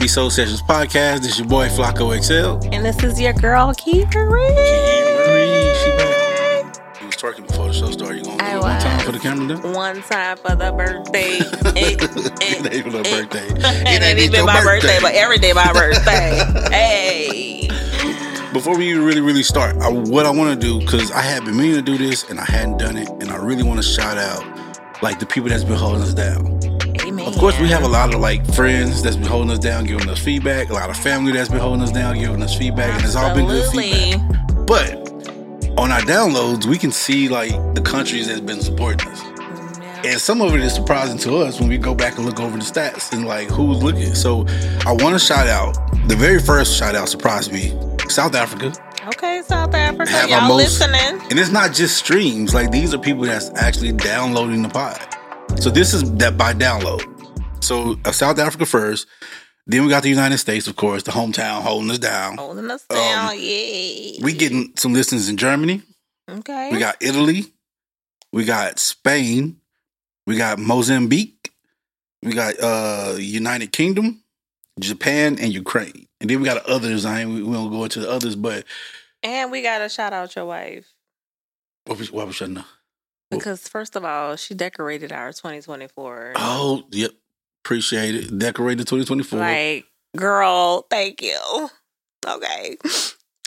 welcome back to R&B Soul Sessions podcast. This is your boy Flako XL. And this is your girl, Kiefer Marie, she back. You was twerking before the show started. You gonna do it one time for the camera though? One time for the birthday. it, it ain't even her birthday. It ain't even my birthday, but every day my birthday. hey. Before we really, really start, I, what I want to do, because I had been meaning to do this and I hadn't done it, and I really want to shout out like the people that's been holding us down. Course, we have a lot of like friends that's been holding us down, giving us feedback. A lot of family that's been holding us down, giving us feedback, and it's all been good Absolutely. feedback. But on our downloads, we can see like the countries that's been supporting us. And some of it is surprising to us when we go back and look over the stats and like who's looking. So I want to shout out the very first shout out surprised me South Africa. Okay, South Africa, Have y'all most- listening? And it's not just streams, like these are people that's actually downloading the pod. So this is that by download. So uh, South Africa first. Then we got the United States, of course, the hometown holding us down. Holding us Um, down, yeah. We getting some listens in Germany. okay. We got Italy. We got Spain. We got Mozambique. We got uh United Kingdom, Japan, and Ukraine. And then we got others. I ain't we don't go into the others, but and we gotta shout out your wife what was what was shutting up? because first of all, she decorated our 2024. Oh, yep. Appreciate it. Decorated 2024. Like, girl, thank you. Okay.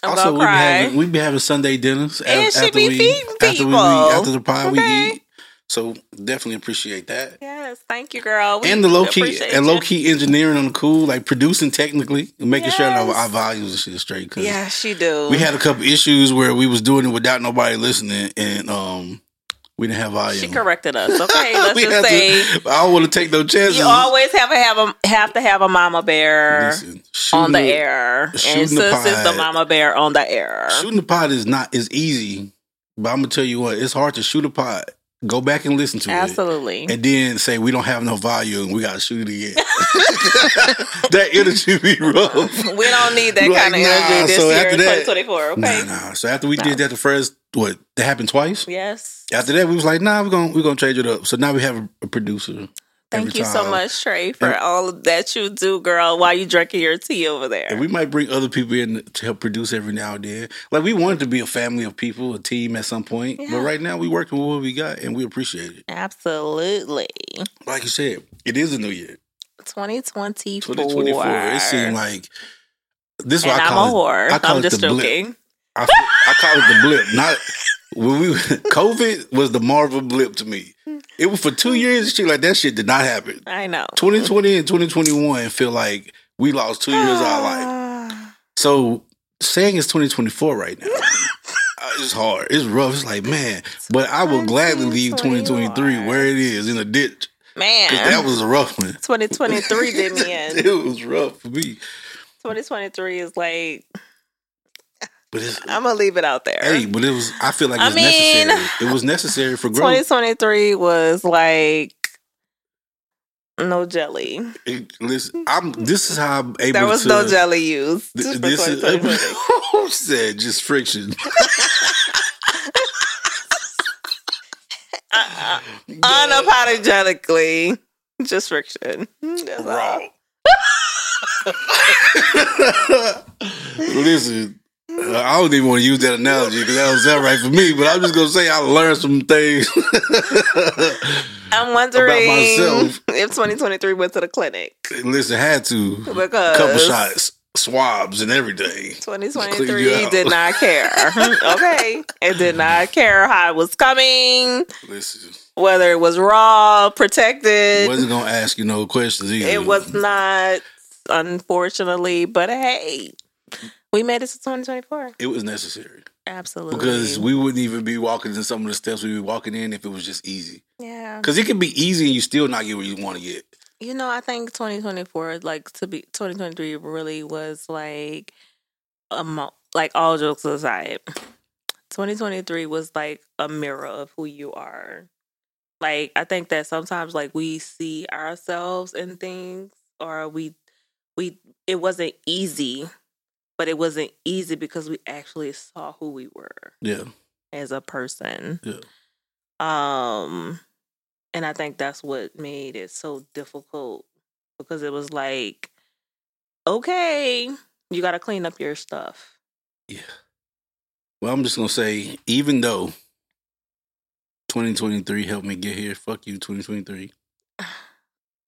I'm also, we be, having, we be having Sunday dinners And af- she be we feeding after we, after the pod we eat. So definitely appreciate that. yes, thank you, girl. We and the low key and low key engineering on the cool, like producing technically, and making sure that our, Yes. our volumes and shit is straight. 'cause Yeah, she do. we had a couple issues where we was doing it without nobody listening, and um, we didn't have volume. She corrected us. Okay, let's We just had to- say I don't want to take no chances. you always have to have a have to have a mama bear Listen, on the shooting- air, and sis the is the mama bear on the air. Shooting the pot is not is easy, but I'm gonna tell you what, it's hard to shoot a pot. Go back and listen to it. Absolutely. and then say we don't have no volume, and we gotta shoot it again. that energy be rough. we don't need that Like, kind of nah, energy this so year in 2024. Okay. Nah, nah. So after we No. did that the first, what that happened twice. Yes. After that, we was like, nah, we're gonna we're gonna change it up. So now we have a, producer. Thank you so much, Trey, for And- all of that you do, girl, while you drinking your tea over there. And we might bring other people in to help produce every now and then. Like we wanted to be a family of people, a team at some point. Yeah. But right now we working with what we got and we appreciate it. Absolutely. Like you said, it is a new year. 2024. 2024. It seemed like this is and what I I'm call a it. I call I'm it just the blip. I, I call it the blip. Not when we COVID was the Marvel blip to me. It was for two years. Shit like that shit did not happen. I know. 2020 and 2021 feel like we lost two years of our life. So saying it's 2024 right now. uh, It's hard. It's rough. It's like, man. But I will gladly leave 2023 where it is in a ditch. Man, that was a rough one. 2023 did me in. It was rough for me. 2023 is like, But it's, I'm going to leave it out there. hey, but it was, I feel like I it's mean- necessary. It was necessary for growth. 2023 was like, no jelly. It- listen, I'm, this is how I'm able There was to. no jelly used. th- This is, 2023. who said just friction? Uh-uh. Unapologetically, just friction. That's. Listen, uh, I don't even want to use that analogy because that was that right for me. But I'm just gonna say I learned some things. I'm wondering myself. if 2023 went to the clinic Listen, had to because couple shots, swabs, and everything. 2023 out. did not care. okay, it did not care how it was coming, Listen, whether it was raw, protected. wasn't gonna ask you no questions either. It was not, unfortunately, but hey, we made it to 2024. It was necessary Absolutely, because we wouldn't even be walking in some of the steps we'd be walking in if it was just easy. yeah. Because it can be easy and you still not get where you want to get. You know, I think 2024, like to be 2023, really was like, um, like all jokes aside, 2023 was like a mirror of who you are. Like I think that sometimes like we see ourselves in things, or we we it wasn't easy, but it wasn't easy because we actually saw who we were Yeah, as a person. yeah. Um, and I think that's what made it so difficult because it was like, okay, you got to clean up your stuff. Yeah. Well, I'm just gonna say, even though 2023 helped me get here, fuck you, 2023.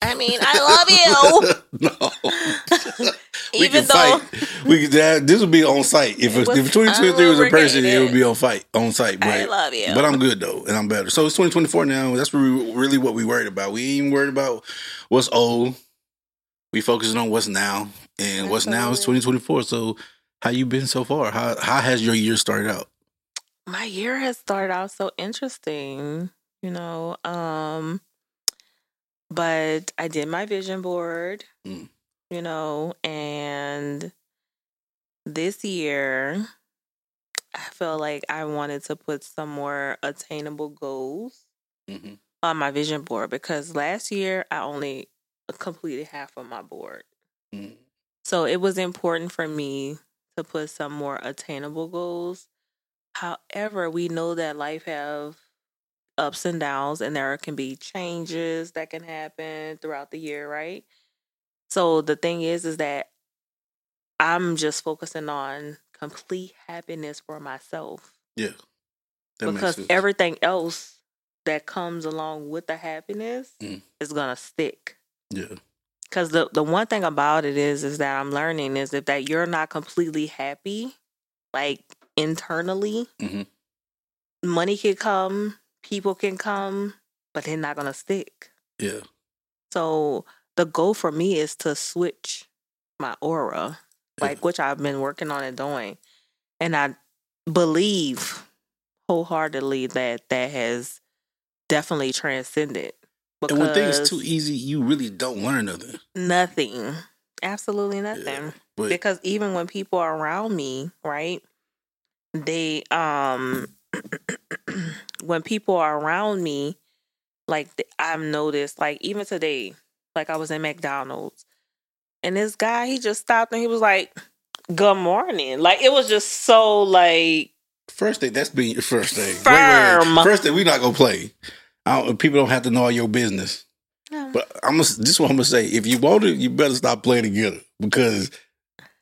I mean, I love you. no. we Even can though fight. We could, that, this would be on site. If, It it was if 2023 was a person, it would be on fight on site. But, I love you. but I'm good though, and I'm better. So it's 2024 now. That's really, really what we worried about. We ain't even worried about what's old. We focusing on what's now, and what's now is 2024. So how you been so far? How how has your year started out? my year has started out so interesting, you know. Um but I did my vision board, Mm. you know, and this year I felt like I wanted to put some more attainable goals Mm-hmm. on my vision board because last year I only completed half of my board. Mm. So it was important for me to put some more attainable goals. However, we know that life have ups and downs and there can be changes that can happen throughout the year, right? So the thing is is that I'm just focusing on complete happiness for myself Yeah, because everything else that comes along with the happiness Mm. is going to stick. yeah, Cause the the one thing about it is is that I'm learning is if that you're not completely happy, like internally, Mhm. money could come, people can come, but they're not gonna stick. yeah, So the goal for me is to switch my aura, Yeah. like which I've been working on and doing, and I believe wholeheartedly that that has definitely transcended. And when things too easy, you really don't learn nothing. nothing, absolutely nothing. But because even when people are around me right they um when people are around me like i've noticed like even today like i was in mcdonald's and this guy he just stopped and he was like good morning like it was just so like first thing, that's being your first thing. Firm. First thing, we not gonna play. I don't, people don't have to know all your business. But I'm gonna, this is what I'm gonna say. If you want it, you better stop playing together because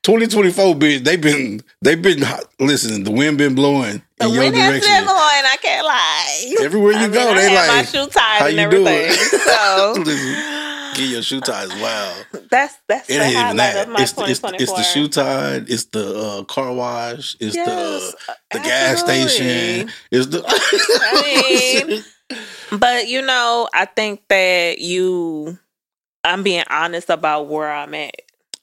2024, bitch, they've been they've been. Listen, the wind been blowing in your wind has direction. blowing i can't lie Everywhere you I mean, go, I they had my like shoe tied how and you doing? everything so get your shoe ties. Wow, that's that's it the ain't even that. of my It's the, it's, the, it's the shoe tie. It's the uh, car wash. It's Yes, the the gas station. It's the. I mean, But you know, I think that you I'm being honest about where I'm at.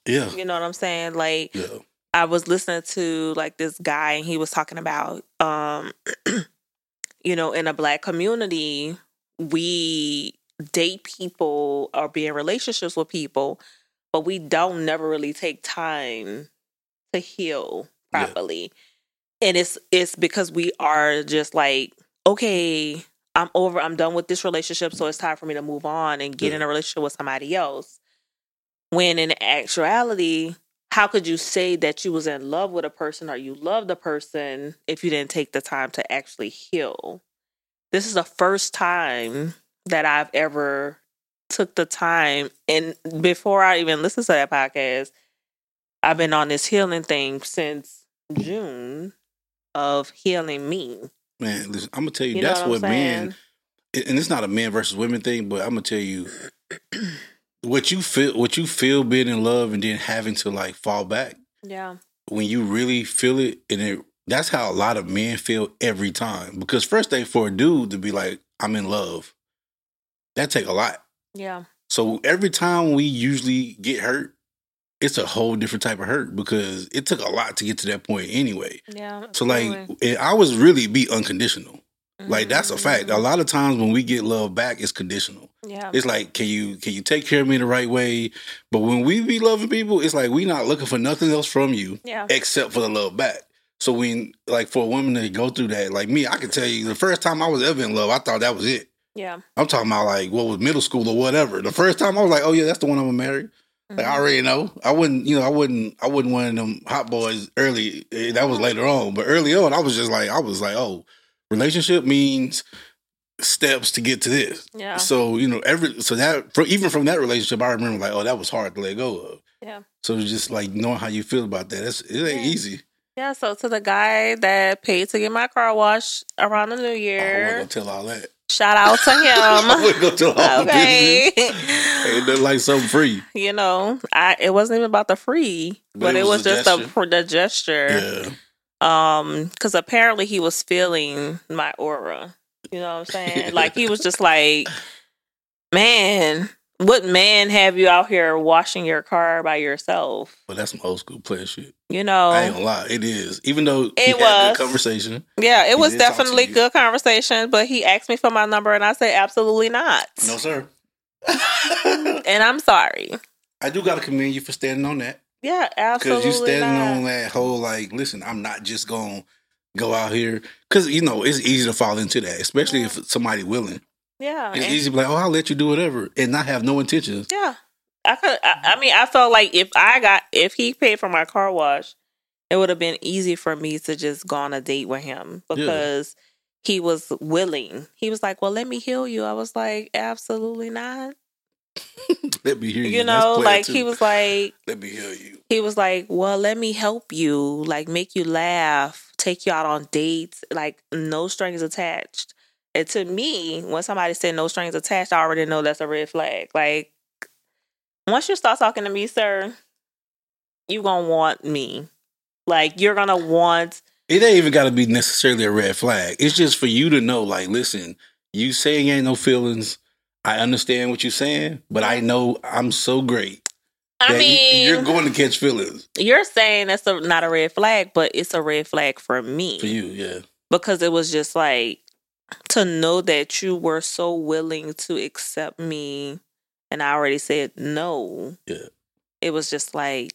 yeah, You know what I'm saying? Like yeah, I was listening to like this guy and he was talking about um you know, in a black community, we date people or be in relationships with people, but we don't never really take time to heal Yeah. properly. And it's it's because we are just like, okay, I'm over, I'm done with this relationship, so it's time for me to move on and get Yeah. in a relationship with somebody else. When in actuality, how could you say that you was in love with a person or you loved a person if you didn't take the time to actually heal? This is the first time that I've ever took the time and before I even listened to that podcast, I've been on this healing thing since June of healing me. man. Listen, I'm gonna tell you, You that's what, what men. and it's not a man versus women thing, but I'm gonna tell you what you feel what you feel being in love and then having to like fall back Yeah. when you really feel it and it that's how a lot of men feel every time. Because first thing for a dude to be like, I'm in love, that take a lot. Yeah. So every time we usually get hurt, it's a whole different type of hurt because it took a lot to get to that point anyway. Yeah. So like and I was really be unconditional. Like that's a fact. A Mhm. lot of times when we get love back, it's conditional. Yeah. It's like, can you can you take care of me the right way? But when we be loving people, it's like we not looking for nothing else from you Yeah. except for the love back. So when like for a woman to go through that, like me, I can tell you the first time I was ever in love, I thought that was it. Yeah. I'm talking about like what was middle school or whatever. The first time I was like, oh yeah, that's the one I'm gonna marry. Like I Mhm. already know. I wouldn't, you know, I wouldn't, I wouldn't one of them hot boys early. Eh, That was later on, but early on, I was just like, I was like, oh, relationship means steps to get to this. Yeah. So you know, every so that for, even from that relationship, I remember like, oh, that was hard to let go of. Yeah. So it's just like knowing how you feel about that. It's, it ain't Yeah. easy. Yeah, so to the guy that paid to get my car washed around the new I year, gonna tell all that. shout out to him. wasn't gonna tell all the okay. Ain't nothing like something free. you know, I it wasn't even about the free, but, it was, a just gesture. a the gesture. Yeah. Um, because apparently he was feeling my aura. You know what I'm saying? like he was just like, man, what man have you out here washing your car by yourself? Well, that's some old school player shit. You know, I ain't gonna lie, it is. Even though It was. good conversation. yeah, it was did talk to definitely good conversation. But he asked me for my number, and I said absolutely not. No, sir. and I'm sorry. I do gotta commend you for standing on that. Yeah, absolutely. Because you standing not. on that whole like, listen, I'm not just gonna go out here. Cause you know, it's easy to fall into that, especially if somebody willing. yeah, It's easy to be like, oh, I'll let you do whatever and not have no intentions. Yeah. I could I, I mean I felt like if I got if he paid for my car wash, it would have been easy for me to just go on a date with him because he was willing. He was like, Well, let me heal you. I was like, Absolutely not. Let me hear you. You know, like too. he was like Let me hear you. he was like, Well, let me help you, like make you laugh, take you out on dates, like no strings attached. And to me, when somebody said no strings attached, I already know that's a red flag. Like once you start talking to me, sir, you gonna want me. Like you're gonna want It ain't even gotta be necessarily a red flag. It's just for you to know, like, listen, you saying ain't no feelings. I understand what you're saying, but I know I'm so great. I mean you're going to catch feelings you're saying that's a, not a red flag, but it's a red flag for me. for you. Yeah. because it was just like to know that you were so willing to accept me and I already said no. Yeah. It was just like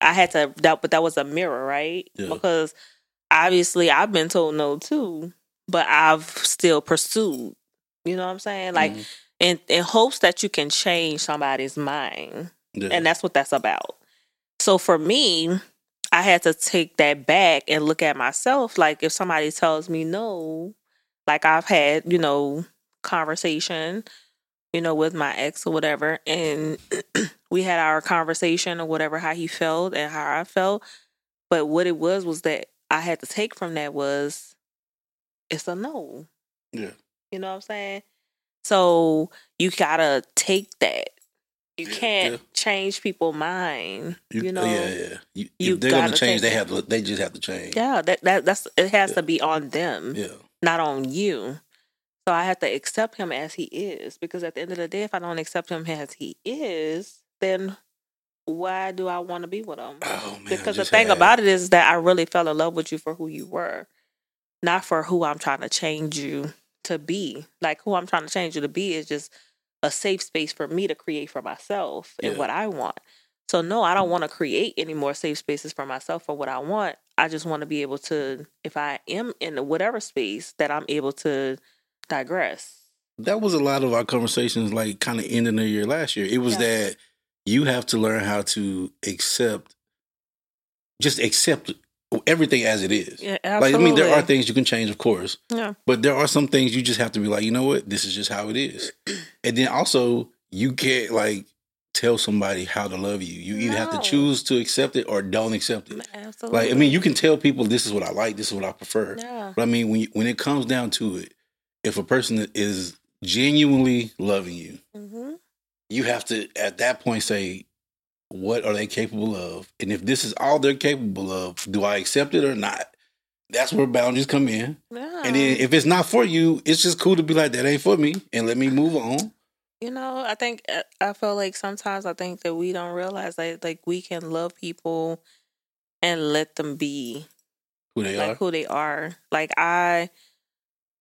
I had to that but that was a mirror, right? Yeah. Because obviously I've been told no too, but I've still pursued. You know what I'm saying? Like Mhm. in in hopes that you can change somebody's mind. Yeah. And that's what that's about. So for me, I had to take that back and look at myself. Like if somebody tells me no, like I've had, you know, conversation, you know, with my ex or whatever, and we had our conversation or whatever, how he felt and how I felt. But what it was was that I had to take from that was it's a no. yeah. You know what I'm saying? So you gotta take that. You can't yeah. change people's mind. You, know, yeah, yeah. You, you if they're gonna change, they have to. They just have to change. Yeah, that, that that's it has Yeah. to be on them, Yeah. not on you. So I have to accept him as he is because at the end of the day, if I don't accept him as he is, then why do I want to be with him? Oh man. Because the thing had- about it is that I really fell in love with you for who you were, not for who I'm trying to change you to be. Like who I'm trying to change you to be is just a safe space for me to create for myself and Yeah. what I want. So no, I don't mm. want to create any more safe spaces for myself for what I want. I just want to be able to, if I am in whatever space, that I'm able to digress. that was a lot of our conversations, like kind of ending the year last year. It was Yeah. that you have to learn how to accept, just accept everything as it is. Yeah, Like I mean, there are things you can change, of course, Yeah. but there are some things you just have to be like, you know what, this is just how it is. And then also, you can't like tell somebody how to love you. You either have to choose to accept it or don't accept it. Absolutely. Like I mean, you can tell people this is what I like, this is what I prefer. yeah. But I mean, when you, when it comes down to it, if a person is genuinely loving you, hmm you have to at that point say, what are they capable of? And if this is all they're capable of, do I accept it or not? That's where boundaries come in. Yeah. And then if it's not for you, it's just cool to be like, that ain't for me, and let me move on. You know, I think uh, I feel like sometimes I think that we don't realize that like we can love people and let them be Who they like are. who they are. Like I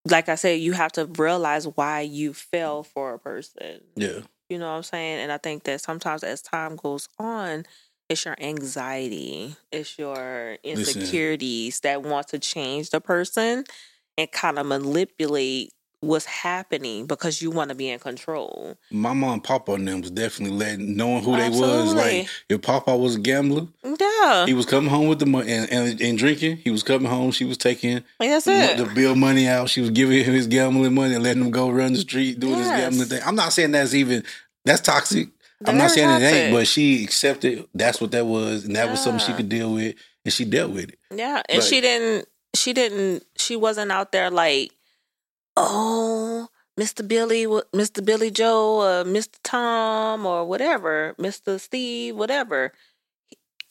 like I said, you have to realize why you fell for a person. Yeah. You know what I'm saying? And I think that sometimes as time goes on, it's your anxiety, it's your Listen. insecurities that want to change the person and kind of manipulate what's happening because you want to be in control. My mom and Papa and them was definitely letting knowing who they was. Like if Papa was a gambler, Yeah. He was coming home with the money and, and, and drinking. He was coming home. She was taking that's the, it. the bill money out. She was giving him his gambling money and letting him go run the street doing his Yes. gambling thing. I'm not saying that's even that's toxic. I'm not saying it ain't, but she accepted that's what that was, and that was something she could deal with, and she dealt with it. Yeah, and Like- she didn't. She didn't. She wasn't out there like, oh, Mr. Billy, Mr. Billy Joe, or Mr. Tom, or whatever, Mr. Steve, whatever.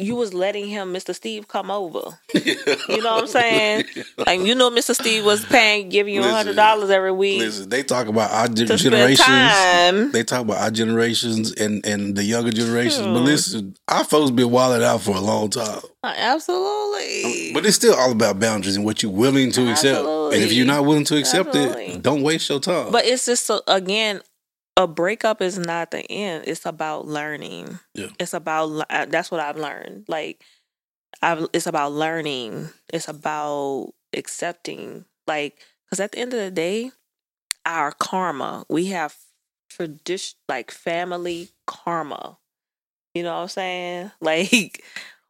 You was letting him, Mr. Steve, come over. You know what I'm saying? Like you know, Mr. Steve was paying, giving you hundred dollars every week Listen, they talk about our ge- to spend generations. They talk about our generations and, and the younger generations. But Hmm. listen, our folks been wilding out for a long time. Uh, Absolutely. But it's still all about boundaries and what you're willing to accept. And if you're not willing to accept Absolutely. it, don't waste your time. But it's just so again, a breakup is not the end. It's about learning. Yeah. It's about that's what I've learned. Like, I've it's about learning. It's about accepting. Like, because at the end of the day, our karma. We have tradition, like family karma. You know what I'm saying? Like,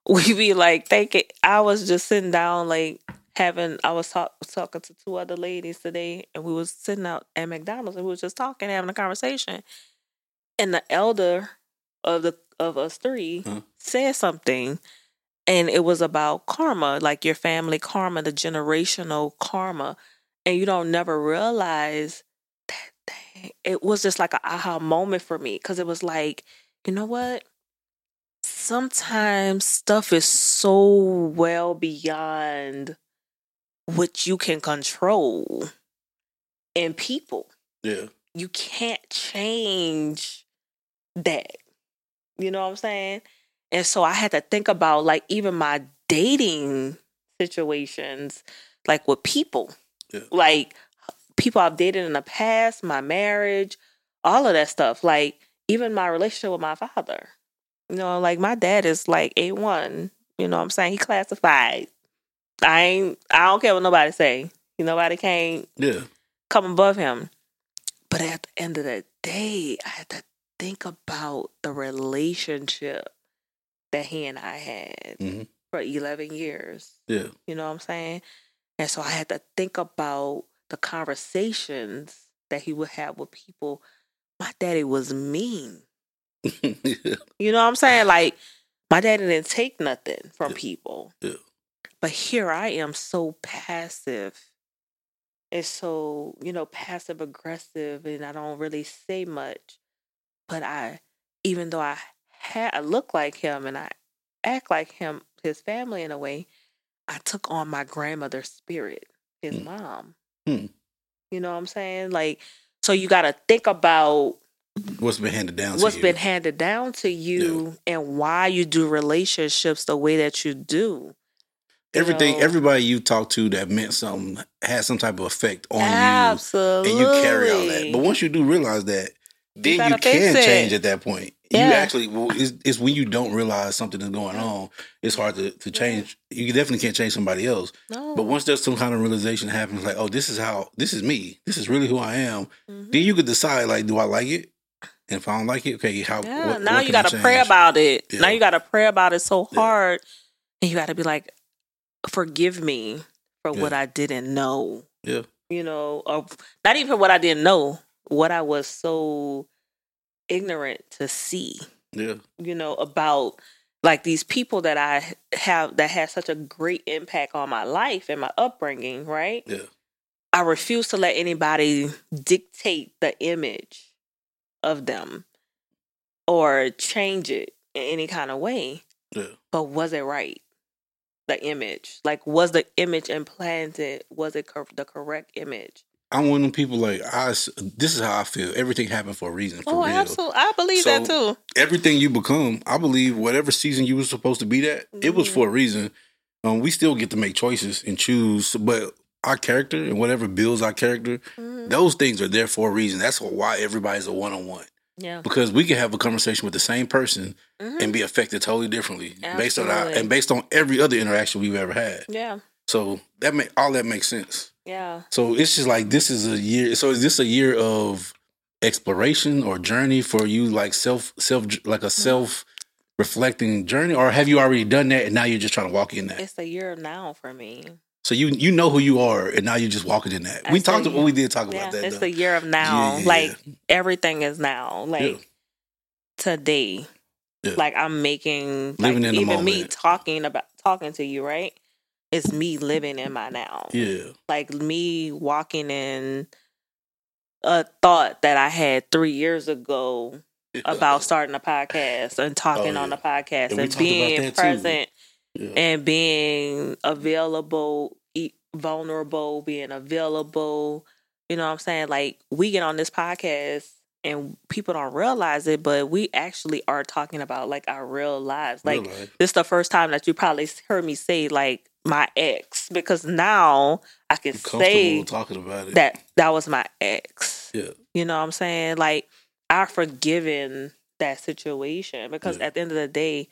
we be like thank thinking. I was just sitting down, like having I was talk, talking to two other ladies today, and we was sitting out at McDonald's, and we was just talking, having a conversation. And the elder of the of us 3 Huh. said something, and it was about karma, like your family karma, the generational karma, and you don't never realize that thing. It was just like an aha moment for me because it was like, you know what? Sometimes stuff is so well beyond what you can control in people. yeah. You can't change that. You know what I'm saying? And so I had to think about like even my dating situations, like with people. Yeah. Like people I've dated in the past, my marriage, all of that stuff. Like even my relationship with my father. You know, like my dad is like A1. You know what I'm saying? He classified. I ain't I don't care what nobody say. You nobody can't Yeah. come above him. But at the end of the day, I had to think about the relationship that he and I had Mhm. for 11 years. Yeah. You know what I'm saying? And so I had to think about the conversations that he would have with people. My daddy was mean. yeah. You know what I'm saying? Like, my daddy didn't take nothing from Yeah. people. Yeah. But here I am so passive. It's so, you know, passive aggressive and I don't really say much. But I even though I had I look like him and I act like him, his family in a way, I took on my grandmother's spirit, his Hmm. mom. Hmm. You know what I'm saying? Like so you gotta think about What's been handed down to what's been handed down to you and why you do relationships the way that you do. You Everything, know? everybody you talk to that meant something had some type of effect on you. Absolutely. you, and you carry all that. But once you do realize that, then you, gotta can change at that point. You actually, well, it's, it's when you don't realize something is going on. It's hard to, to change. You definitely can't change somebody else. no. But once there's some kind of realization happens, like, oh, this is how, this is me. This is really who I am. Mhm. Then you could decide, like, do I like it? And if I don't like it, okay, how? Yeah, what, now what you got to pray about it. Now you got to pray about it so Yeah. hard, and you got to be like, "Forgive me for what I didn't know." Yeah. You know, or not even what I didn't know, what I was so ignorant to see. Yeah, You know about like these people that I have that had such a great impact on my life and my upbringing. Right. yeah, I refuse to let anybody dictate the image of them or change it in any kind of way. yeah. But was it right? The image, like, was the image implanted? Was it cor- the correct image? I'm one of them people like I. This is how I feel. Everything happened for a reason. For oh, real. absolutely. I believe that too. Everything you become, I believe, whatever season you were supposed to be that, it was for a reason. Um, we still get to make choices and choose, but our character and whatever builds our character, Mhm. those things are there for a reason. That's why everybody's a one on one Yeah. because we can have a conversation with the same person Mhm. and be affected totally differently based on our and based on every other interaction we've ever had. yeah. So that make all that makes sense. Yeah. So it's just like this is a year. So is this a year of exploration or journey for you, like self, self, like a self reflecting journey, or have you already done that and now you're just trying to walk in that? It's a year now for me. So you you know who you are, and now you're just walking in that. I we talked. yeah. We did talk Yeah, about that. it's though. the year of now. Yeah. Like everything is now. Like Yeah. today. Yeah. Like I'm making Living like in even me talking about talking to you, right? It's me living in my now. yeah, Like me walking in a thought that I had three years ago about starting a podcast and talking Oh, on the podcast Yeah, we and being present yeah. and being available, vulnerable, being available. You know what I'm saying? Like we get on this podcast and people don't realize it, but we actually are talking about like our real lives. Like Real life. this is the first time that you probably heard me say like my ex because now I can say talking about it. that that was my ex. yeah, You know what I'm saying? Like I've forgiven that situation because Yeah. at the end of the day,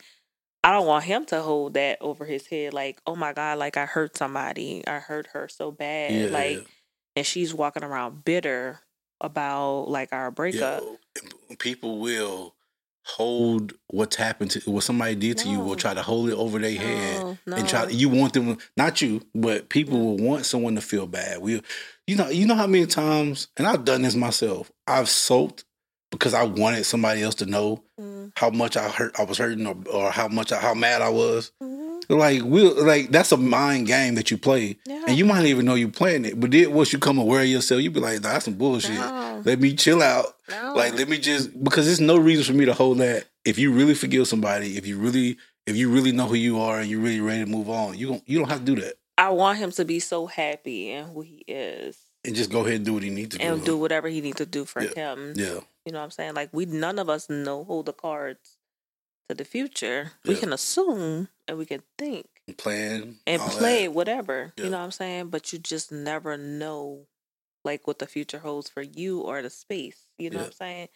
I don't want him to hold that over his head. Like, oh my God, like I hurt somebody. I hurt her so bad. yeah, Like and she's walking around bitter about like our breakup. Oh, Yo, people will hold what's happened to what somebody did to you. Will try to hold it over their head. No, no. and try you want them not you but people will want someone to feel bad we you know you know how many times and i've done this myself i've sulked because i wanted somebody else to know Mhm, how much i hurt i was hurting or, or how much I, how mad i was mhm. like we like that's a mind game that you play Yeah. and you might not even know you're playing it but then once you come aware of yourself you be like nah, that's some bullshit No, let me chill out no. like let me just because there's no reason for me to hold that. If you really forgive somebody, if you really if you really know who you are and you're really ready to move on, you don't you don't have to do that. I want him to be so happy in who he is And just go ahead and do what he needs to do. and do. do whatever he needs to do for Yeah. him. Yeah. You know what I'm saying? Like we none of us know hold the cards to the future. We can assume and we can think And plan and play that. whatever. Yeah. You know what I'm saying? But you just never know like what the future holds for you or the space. You know Yeah. what I'm saying?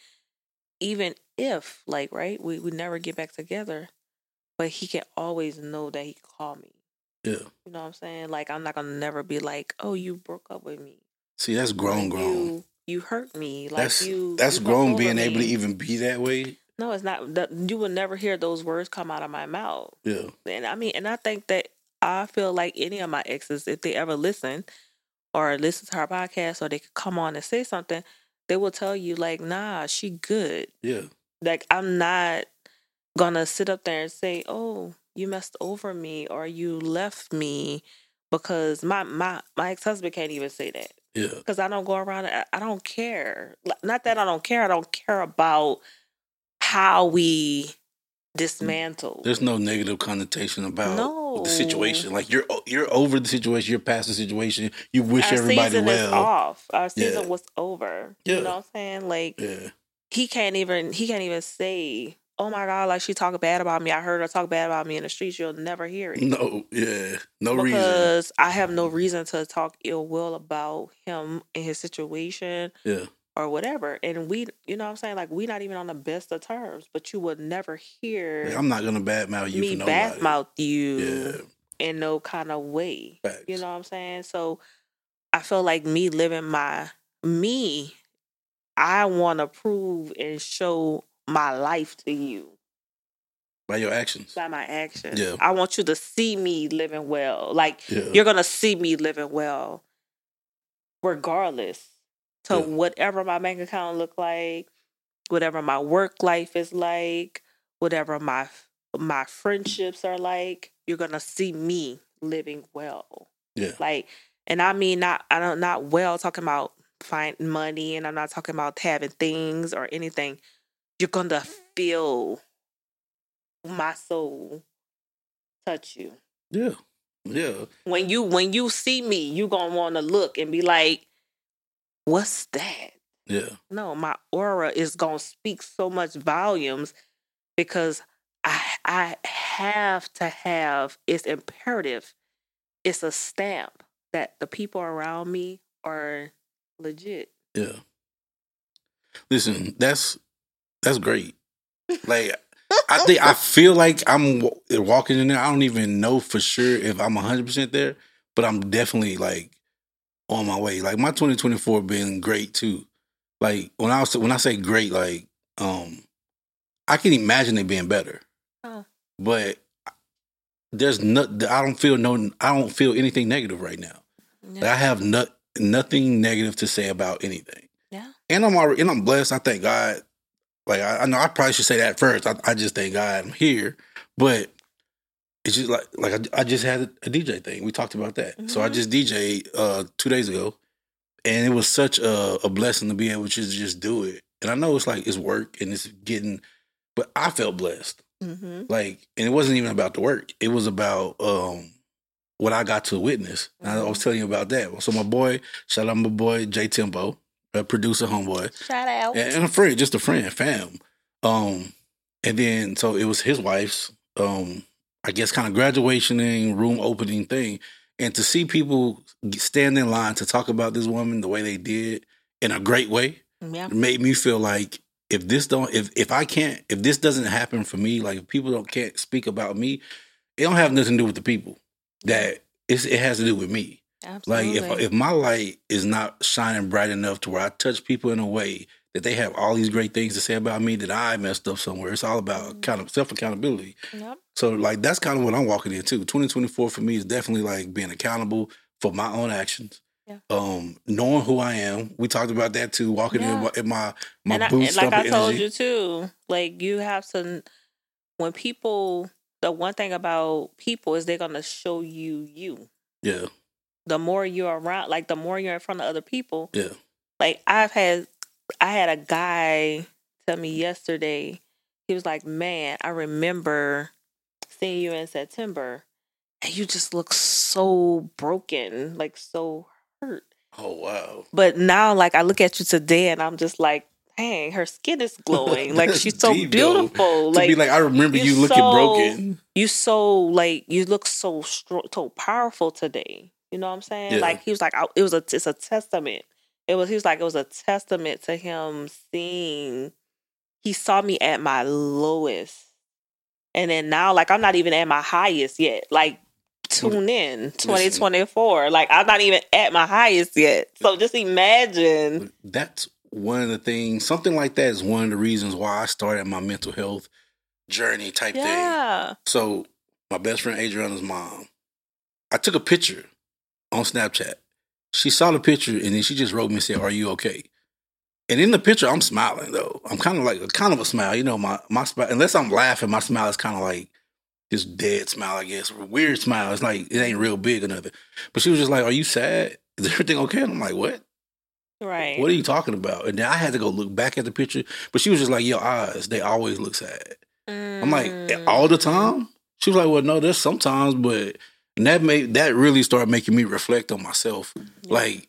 Even if, like, right, we, we never get back together, but he can always know that he called me. Yeah. You know what I'm saying? Like I'm not gonna never be like, Oh, you broke up with me. See, that's grown, grown. You, you hurt me. Like that's you that's you grown being able to even be that way. No, it's not. That, you will never hear those words come out of my mouth. Yeah. And I mean, and I think that I feel like any of my exes, if they ever listen or listen to our podcast or they could come on and say something, they will tell you, like, nah, she good. Yeah. Like, I'm not gonna sit up there and say, oh, you messed over me or you left me because my my my ex husband can't even say that Yeah. because I don't go around. I, don't care. Not that I don't care. I don't care about how we mm, dismantle. There's no negative connotation about No. the situation. Like you're you're over the situation, you're past the situation. You wish Our everybody season is well. off. Our season Yeah. was over. Yeah. You know what I'm saying? Like Yeah. he can't even he can't even say, "Oh my god, like she talked bad about me. I heard her talk bad about me in the streets." You'll never hear it. No, yeah. No reason. because I have no reason to talk ill will about him and his situation Yeah. or whatever. And we, you know what I'm saying? Like, we not even on the best of terms, but you would never hear Like, I'm not gonna badmouth you me badmouth you Yeah. in no kind of way. Facts. You know what I'm saying? So I feel like me living my me, I want to prove and show my life to you By your actions. by my actions. Yeah. I want you to see me living well. Like Yeah. you're gonna see me living well, regardless to Yeah. whatever my bank account look like, whatever my work life is like, whatever my my friendships are like. You're gonna see me living well. Yeah. Like, and I mean not I don't not well talking about find money, and I'm not talking about having things or anything. You're gonna feel my soul touch you Yeah. Yeah. when you when you see me, you gonna want to look and be like, "What's that?" Yeah. No, my aura is gonna speak so much volumes because I I have to have. It's imperative. It's a stamp that the people around me are legit. Yeah. Listen, that's that's great. Like I think I feel like I'm wa- walking in there. I don't even know for sure if I'm 100 percent there, but I'm definitely like on my way. Like my 2024 been great too. Like when I was when I say great, like um, I can imagine it being better. Oh. But there's not. I don't feel no. I don't feel anything negative right now. Like, I have not nothing negative to say about anything. yeah. And I'm already and I'm blessed. I thank God. Like I, I know I probably should say that first. I, I just thank God I'm here. But it's just like like I, I just had a, DJ thing. We talked about that. So I Mhm. just DJ uh two days ago, and it was such a, a blessing to be able to just, just do it. And I know it's like it's work and it's getting, but I felt blessed. Mm-hmm. Like, and it wasn't even about the work. It was about um what I got to witness. And I was telling you about that. So my boy, shout out my boy Jay Tempo, a producer homeboy, Shout out. and, and a friend, just a friend, fam. Um, and then so it was his wife's um, I guess kind of graduationing, room opening thing. And to see people stand in line to talk about this woman the way they did in a great way, Yeah. made me feel like if this don't if if I can't if this doesn't happen for me, like if people don't can't speak about me, it don't have nothing to do with the people. That it's, it has to do with me. Like if if my light is not shining bright enough to where I touch people in a way that they have all these great things to say about me that I messed up somewhere. It's all about kind of self accountability. Yep. So like that's kind of what I'm walking into. 2024 for me is definitely like being accountable for my own actions. Yeah. Um, knowing who I am. We talked about that too. Walking in, my, in my my and, I, and like I told energy. you too, like you have to when people the one thing about people is they're gonna show you you. Yeah, The more you're around, like the more you're in front of other people. yeah, Like I've had, I had a guy tell me yesterday. He was like, "Man, I remember seeing you in September, and you just look so broken, like so hurt." Oh wow. But now, like I look at you today, and I'm just like, "Dang, her skin is glowing. like she's so deep, beautiful. Like, be like, I remember you looking so- broken. you so like you look so strong, so powerful today. You know what I'm saying? Yeah. Like he was like, I, it was a, it's a testament. It was he was like, it was a testament to him seeing. He saw me at my lowest, and then now, like I'm not even at my highest yet. Like tune in 2024. Like I'm not even at my highest yet. So just imagine. That's one of the things. Something like that is one of the reasons why I started my mental health journey type thing. Yeah. So my best friend Adriana's mom, I took a picture on Snapchat. She saw the picture and then she just wrote me and said, "Are you okay?" And in the picture, I'm smiling though. I'm kind of like a kind of a smile. You know, my my smile. Unless I'm laughing, my smile is kind of like this dead smile. I guess weird smile. It's like it ain't real big or nothing. But she was just like, "Are you sad? Is everything okay?" And I'm like, "What? Right. What are you talking about?" And then I had to go look back at the picture. But she was just like, "Your eyes, they always look sad." I'm like, Mm. all the time? She was like, well, no, there's sometimes, but and that made that really started making me reflect on myself. Like,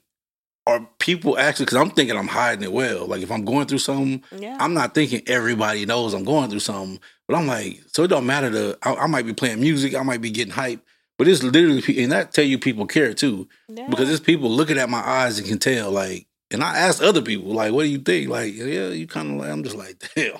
are people actually? Because I'm thinking I'm hiding it well. Like, if I'm going through something, Yeah. I'm not thinking everybody knows I'm going through something. But I'm like, so it don't matter. To I, I might be playing music, I might be getting hype, but it's literally, and that tell you people care too, yeah. because it's people looking at my eyes and can tell. Like, and I asked other people, like, what do you think? Like, yeah, you kind of like. I'm just like, damn.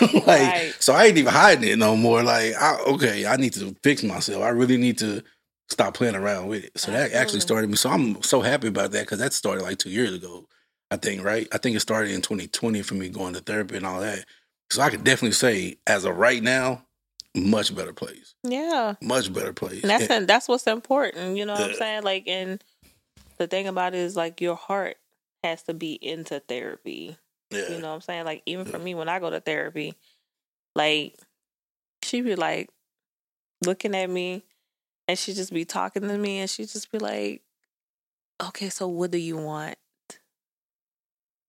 like, Right. so I ain't even hiding it no more. Like, I, okay, I need to fix myself. I really need to stop playing around with it. So that actually started me. So I'm so happy about that because that started like two years ago. I think, right? I think it started in 2020 for me going to therapy and all that. So I could definitely say, as of right now, much better place. yeah. Much better place. And that's And- that's what's important. You know what I'm saying? Like, and the thing about it is, like, your heart has to be into therapy. yeah. You know what I'm saying? Like, even for me, when I go to therapy, like, she be like looking at me, and she just be talking to me, and she just be like, "Okay, so what do you want?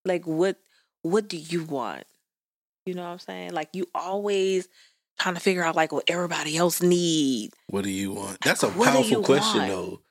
Like, what what do you want? You know what I'm saying? Like, you always." Trying to figure out like what everybody else need. What do you want? That's a what powerful question, want? though.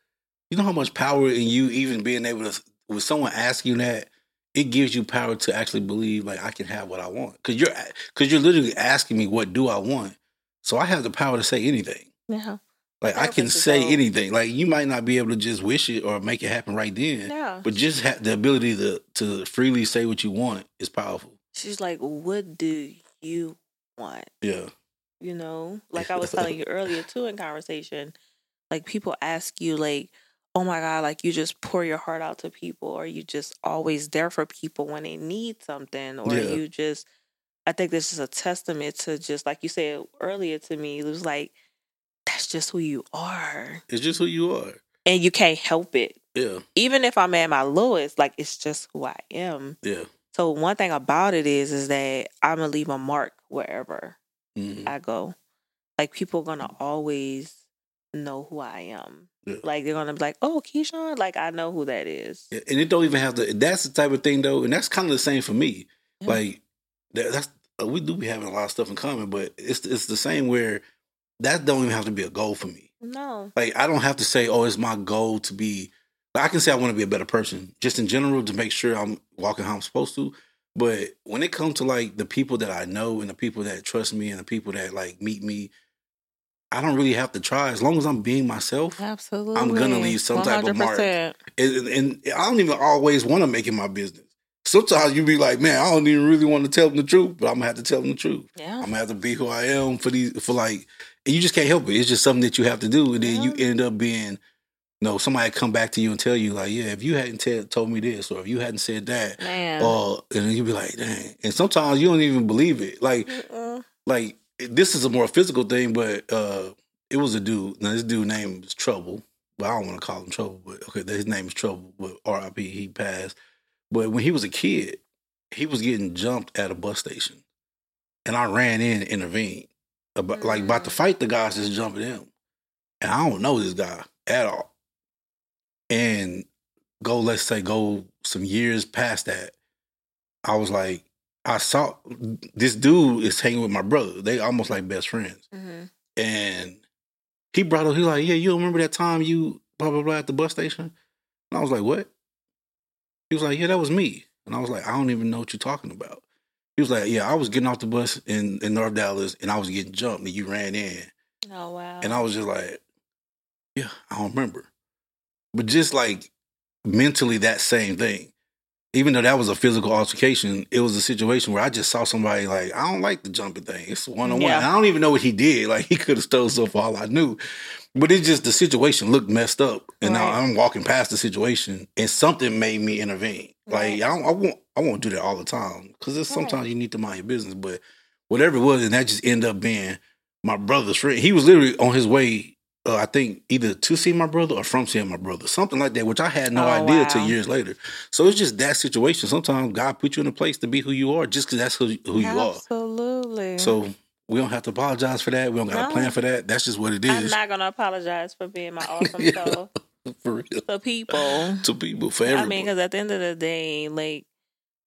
You know how much power in you even being able to, when someone you that, it gives you power to actually believe like I can have what I want. Cause you're, cause you're literally asking me what do I want. So I have the power to say anything. Yeah. Like I can say anything. Like you might not be able to just wish it or make it happen right then, Yeah. but just have the ability to to freely say what you want is powerful. She's like, what do you want? Yeah, You know, like I was telling you earlier too in conversation, like people ask you, like, oh my God, like you just pour your heart out to people, or you just always there for people when they need something, or Yeah. you just I think this is a testament to just like you said earlier to me. It was like that's just who you are, It's just who you are. and you can't help it. Yeah, Even if I'm at my lowest, like it's just who I am. yeah. So one thing about it is, is that I'm gonna leave a mark wherever Mhm. I go. Like people are gonna always know who I am. Yeah. Like they're gonna be like, "Oh, Keyshawn," like I know who that is. Yeah, And it don't even have to. That's the type of thing though, and that's kind of the same for me. Yeah. Like that, that's uh, we do be having a lot of stuff in common, but it's it's the same where that don't even have to be a goal for me. No, Like I don't have to say, oh, it's my goal to be. I can say I want to be a better person, just in general, to make sure I'm walking how I'm supposed to. But when it comes to like the people that I know and the people that trust me and the people that like meet me, I don't really have to try. As long as I'm being myself, absolutely. I'm gonna leave some type of mark. 100%. and, and I don't even always want to make it my business. Sometimes you be like, man, I don't even really want to tell them the truth, but I'm gonna have to tell them the truth. Yeah. I'm gonna have to be who I am for these for like, and you just can't help it. It's just something that you have to do, and then you end up being, you know, somebody come back to you and tell you like, yeah, if you hadn't tell, told me this, or if you hadn't said that, Man. or and you'd be like, dang. And sometimes you don't even believe it. Like, Mm-mm. like this is a more physical thing, but uh it was a dude. Now this dude name is Trouble, but I don't want to call him Trouble. But okay, his name is Trouble. But R.I.P. He passed. But when he was a kid, he was getting jumped at a bus station, and I ran in and intervened, about like about to Mm. fight the guys that's jumping him, and I don't know this guy at all. And go, let's say, go some years past that, I was like, I saw this dude is hanging with my brother. They almost like best friends. Mhm. And he brought up, he was like, yeah, you remember that time you blah blah blah at the bus station? And I was like, what? He was like, yeah, that was me. And I was like, I don't even know what you're talking about. He was like, yeah, I was getting off the bus in, in North Dallas and I was getting jumped and you ran in. Oh wow. And I was just like, yeah, I don't remember. But just like mentally, that same thing. Even though that was a physical altercation, it was a situation where I just saw somebody like, I don't like the jumping thing. It's one on one. I don't even know what he did. Like he could have stole stuff for all I knew. But it's just the situation looked messed up. And now I'm walking past the situation and something made me intervene. Like I, don't, I won't I won't do that all the time. Because Right. sometimes you need to mind your business. But whatever it was, and that just ended up being my brother's friend. He was literally on his way, uh, I think, either to see my brother or from seeing my brother, something like that, which I had no Oh, idea wow. till years later. So it's just that situation. Sometimes God put you in a place to be who you are, just because that's who, who you are. Absolutely. So we don't have to apologize for that. We don't got to No. plan for that. That's just what it is. I'm not gonna apologize for being my awesome Yeah. self for real. to people. To people, for I mean, because at the end of the day, like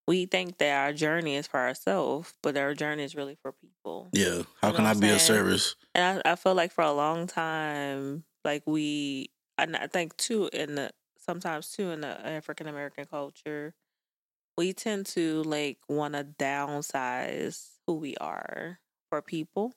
we think that our journey is for ourselves, but our journey is really for people. yeah. How You can know I I'm be of saying? service? And I, I feel like for a long time, like we, and I think too, in the sometimes too in the African American culture, we tend to like want to downsize who we are for people,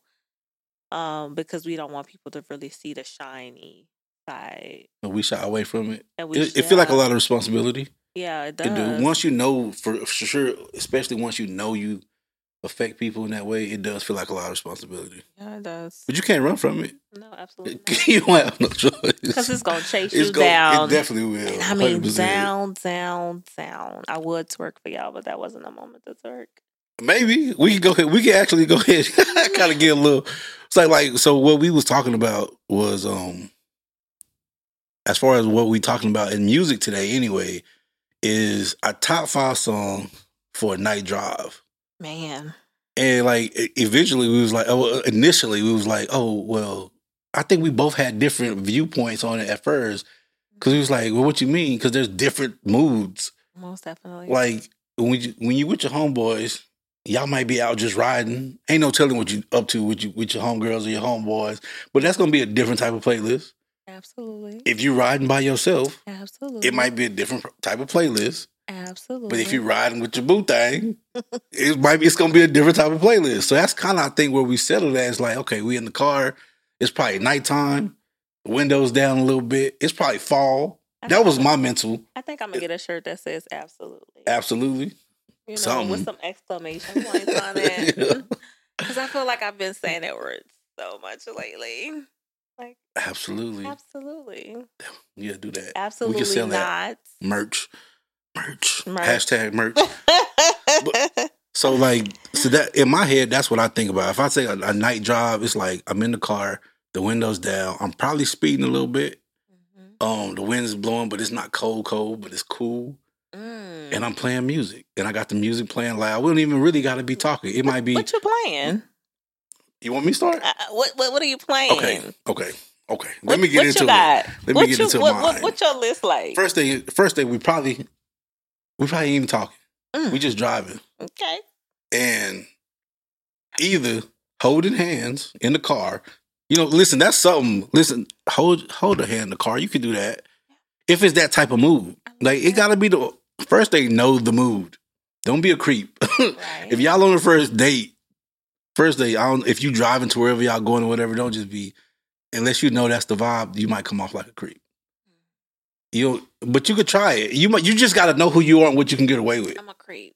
um, because we don't want people to really see the shiny side. And We shy away from it. And we, It, it feel like a lot of responsibility. Yeah, it It does. do. Once you know for, sure, especially once you know you affect people in that way, it does feel like a lot of responsibility. yeah, it does. But you can't run from it. No, absolutely. you don't have no choice. Because it's gonna chase It's you gonna- down. It definitely will. And I mean, 100%. down, down, down. I would twerk for y'all, but that wasn't a moment to twerk. Maybe we can go ahead. We can actually go ahead. kind of get a little. It's like like so. What we was talking about was um, as far as what we talking about in music today. Anyway, is a top five song for a night drive. Man, And like eventually we was like, oh, uh, initially we was like, oh well, I think we both had different viewpoints on it at first because we was like, well, what you mean? Because there's different moods. most definitely. Like when you when you with your homeboys, y'all might be out just riding. Ain't no telling what you up to with you with your homegirls or your homeboys. But that's gonna be a different type of playlist. Absolutely, If you're riding by yourself, absolutely, it might be a different type of playlist. absolutely. But if you're riding with your boo thing, it might be it's gonna be a different type of playlist. So that's kind of I think where we settled at. It's like, okay, we in the car. It's probably nighttime. Windows down a little bit. It's probably fall. I That was my mental. I think I'm gonna get a shirt that says absolutely. Absolutely. You know, something. with some exclamation points on it. Because I feel like I've been saying that word so much lately. Absolutely. absolutely, Yeah, do that. absolutely we can sell not. Merch. Merch. Merch. Hashtag merch. So like, so that in my head, that's what I think about. If I say a, a night drive, it's like I'm in the car, the windows down. I'm probably speeding a little bit. Mm-hmm. Um, the wind is blowing, but it's not cold, cold, but it's cool. Mm. And I'm playing music, and I got the music playing loud. We don't even really got to be talking. It might be. What you playing? You want me to start? Uh, what, what What are you playing? Okay, okay, okay. Let What- me get into it. Let what me get you, into what, mine. what, What's your list like? First day, first day, we probably, we probably ain't even talking. Mm. We just driving, okay. and either holding hands in the car. You know, listen, that's something. Listen, hold hold a hand in the car. You can do that if it's that type of mood. Like it got to be the first day. Know the mood. Don't be a creep. Right. if y'all on the first date, first date, I don't. If you driving to wherever y'all going or whatever, don't just be. Unless you know that's the vibe, you might come off like a creep. Mm. You, but you could try it. You might. You just got to know who you are and what you can get away with. I'm a creep.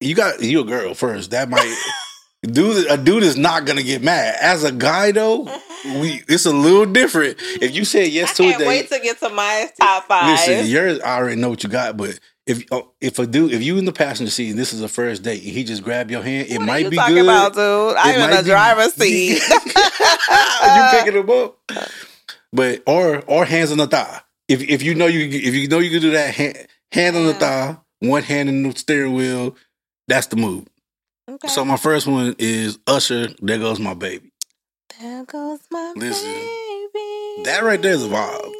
You got you a girl first. That might dude. A dude is not gonna get mad. As a guy though, we it's a little different. If you say yes I to can't wait to get to my top five. listen, yours I already know what you got. But if oh, if a dude, if you in the passenger seat, and this is a first date, and he just grab your hand, it what might be talking good. about, dude? I'm in the be- driver's seat. you picking him up, but or or hands on the thigh. If if you know you if you know you can do that, hand, hand on the mm-hmm. thigh, one hand in the steering wheel. That's the move. okay. So my first one is Usher. There goes my baby. there goes my Listen, baby. that right there is a vibe.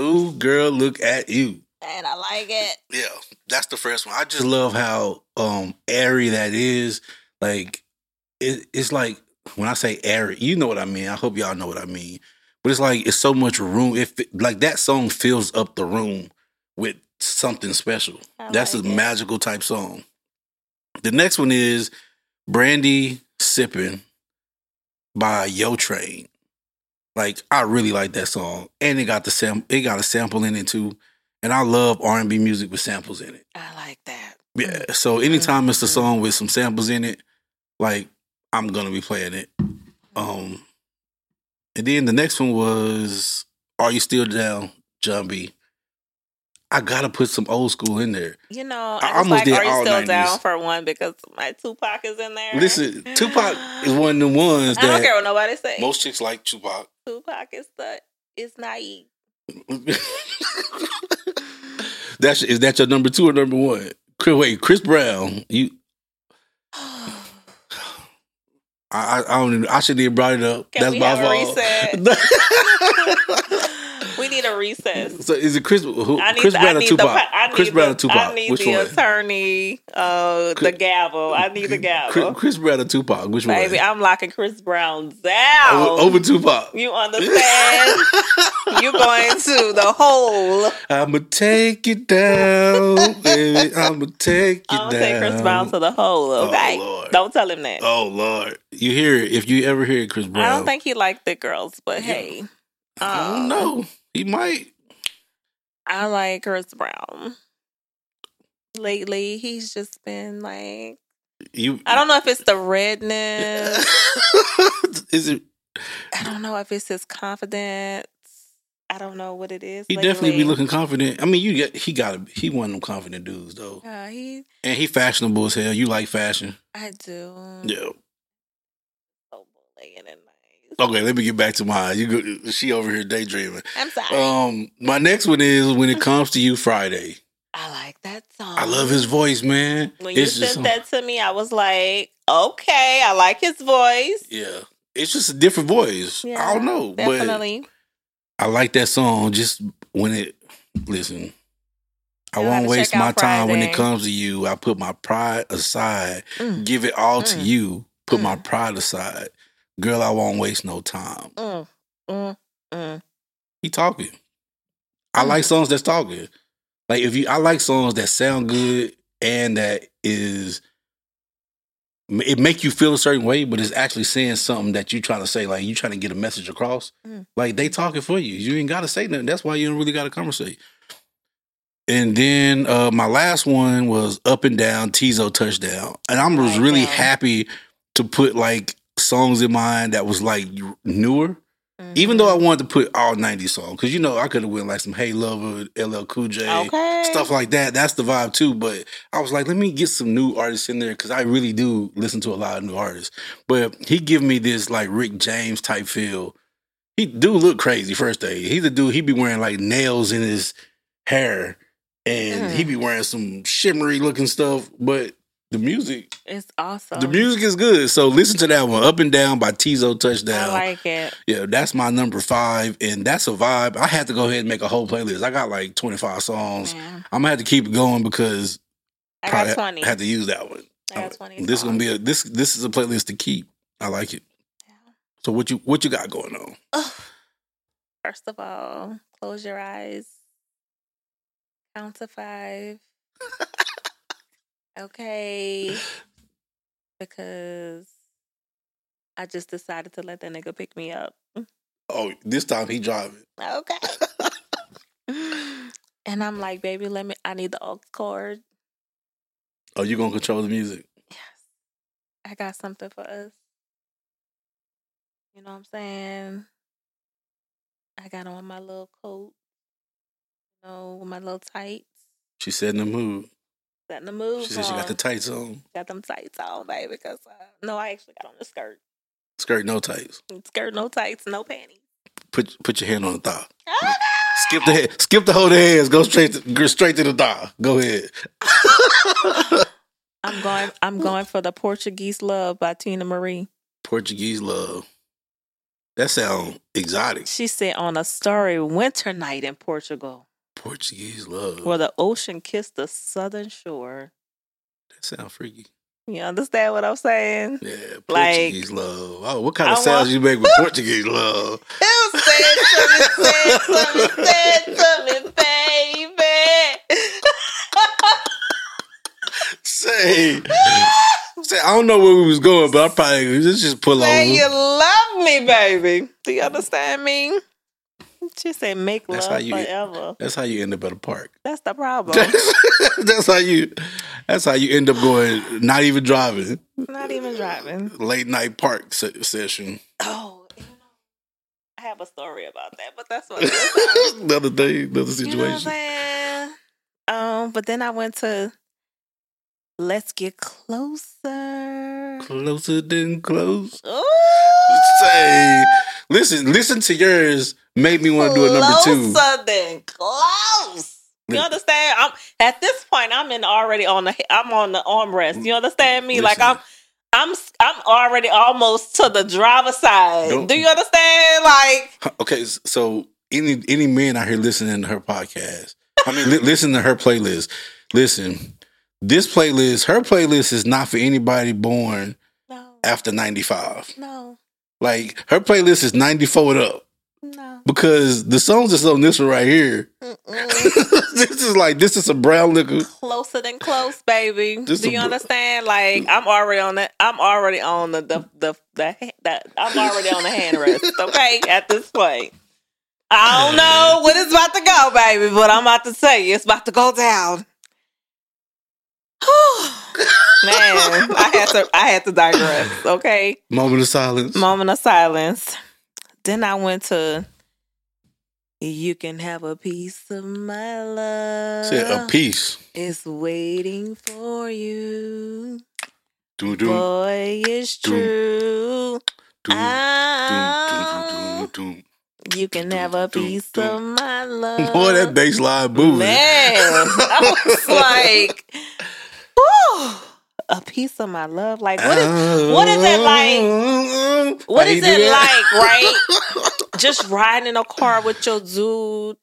Ooh, girl, look at you. And I like it. Yeah, that's the first one. I just love how um airy that is. Like it, it's like when I say airy, you know what I mean. I hope y'all know what I mean. But it's like it's so much room. If like that song fills up the room with something special. I That's like a it. magical type song. The next one is Brandy Sipping by Yo Trane. Like I really like that song, and it got the sam- it got a sample in it too. And I love R and B music with samples in it. I like that. Yeah. So anytime it's a Mhm. song with some samples in it, like I'm gonna be playing it. Um, and then the next one was "Are You Still Down?" Jon B. I gotta put some old school in there. You know, I I, almost like, did are you still 90s. down for one because my Tupac is in there. Listen, Tupac is one of the ones that I don't care what nobody say. most chicks like Tupac. Tupac is the is naive. That's is that your number two or number one? Wait, Chris Brown. You, I, I, I don't. Even, I shouldn't even brought it up. Can That's we my have a fault. need a recess. so is it Chris? Who, I need, Chris the, Brown I or Tupac? the, I need Chris Brown the, or Tupac? I need Which the one? attorney, uh, the gavel. I need the gavel. Chris Brown or Tupac? Which Baby, one? Baby, I'm locking Chris Brown down. Over, over Tupac. You understand? You're going to the hole. I'ma take you down, baby. I'ma take you I'm down. gonna take Chris Brown to the hole, Oh, okay? Lord. don't tell him that. Oh Lord, you hear it? If you ever hear Chris Brown, I don't think he liked the girls, but Yeah. hey. I don't um, know. He might. I like Chris Brown. Lately, he's just been like You. I don't know if it's the redness. Is it? I don't know if it's his confidence. I don't know what it is. He lately. definitely be looking confident. I mean, you get he got he one of them confident dudes though, Yeah, he. and he fashionable as hell. You like fashion? I do. Yeah. So bullying and nice. Okay, let me get back to mine. You go, she over here daydreaming. I'm sorry. Um, my next one is when it comes to you Fridayy. I like that song. I love his voice, man. When you It's just sent that to me, I was like, okay, I like his voice. yeah, it's just a different voice. Yeah, I don't know, but Definitely. I like that song. Just when it listen, I You'll won't waste my time when it comes to you. I put my pride aside, Mm, give it all to Mm. you. Put my Mm. pride aside, girl. I won't waste no time. mm, mm, mm. He talking. I Mm. like songs that's talking. Like if you, I like songs that sound good and that is it make you feel a certain way, but it's actually saying something that you trying to say. Like you trying to get a message across. Mm. Like they talking for you. You ain't got to say nothing. That's why you don't really got to conversate. And then uh my last one was up and down Teezo Touchdown, and I was really happy to put like songs in mine that was like newer Mhm. Even though I wanted to put all 90s songs, because you know I could have went like some Hey Lover, LL Cool J, Okay. stuff like that. That's the vibe too. But I was like, let me get some new artists in there because I really do listen to a lot of new artists. But he give me this like Rick James type feel. He do look crazy first day. He's a dude. He be wearing like nails in his hair, and Mm. he be wearing some shimmery looking stuff. But the music, It's awesome. the music is good. So listen to that one, "Up and Down" by Teezo Touchdown. I like it. Yeah, that's my number five, and that's a vibe. I had to go ahead and make a whole playlist. I got like twenty five songs. Man. I'm gonna have to keep it going because I got twenty. had to use that one. I got twenty. This is gonna be a this this is a playlist to keep. I like it. Yeah. So what you what you got going on? Ugh. First of all, close your eyes. Count to five. okay. Because I just decided to let that nigga pick me up. Oh, this time he driving. Okay. and I'm like, baby, let me I need the aux cord. Oh, you gonna control the music? Yes. I got something for us. You know what I'm saying? I got on my little coat, you know, my little tights. She said in the mood. Setting the mood. She said she got the tights on. got them tights on, baby. Because uh, no, I actually got on the skirt. Skirt no tights. Skirt, no tights, no panties. Put put your hand on the thigh. Oh, Skip the head. Skip the whole of hands. Go straight to straight to the thigh. Go ahead. I'm going. I'm going for the Portuguese Love by Teena Marie. Portuguese love. That sound exotic. She said on a starry winter night in Portugal, Portuguese love. where the ocean kissed the southern shore. That sound freaky. You understand what I'm saying? Yeah, Like- Portuguese love. Oh, what kind of I sounds want- you make with Portuguese love? Say it to me, say it to me, say it baby. Say, say, I don't know where we was going, but I probably let's just pull Say you love me, baby. Do you understand me? She said make That's love how you- forever. That's how you end up at a park. That's the problem. that's how you. That's how you end up going. Not even driving. Not even driving. Late night park se- session. Oh, you know, I have a story about that, but that's what it is. another day, another You know situation. Um, but then I went to Let's Get Closer. Closer than close. Ooh, Say, listen, listen to yours. Made me want to do a number two. Closer than close. You understand? I'm at this point. I'm in already on the. I'm on the armrest. You understand me? Like I'm. I'm. I'm already almost to the driver's side. Don't- Do you understand? Like Okay, so any any men out here listening to her podcast, I mean, li- listen to her playlist. Listen, this playlist, her playlist is not for anybody born no, after ninety five. no, Like her playlist is ninety four and up no. because the songs that's on this one right here. This is like this is a brown liquor. Closer than close, baby. This Do you br- understand? Like I'm already on that. I'm already on the the the, the, the I'm already on the hand rest. Okay, at this point. I don't know when it's about to go, baby, but I'm about to tell you it's about to go down. Man, I had to I had to digress. Okay, Moment of silence. moment of silence. Then I went to. You can have a piece of my love. Said a piece. It's waiting for you. Doom, doom, Boy, it's Doom. true. doom, Ah, doom, you can have a piece of my love. Boy, that bass line moving. Man, I was like, whew, a piece of my love. Like, what is, what is uh, it like? what is it like, right? Just riding in a car with your dude,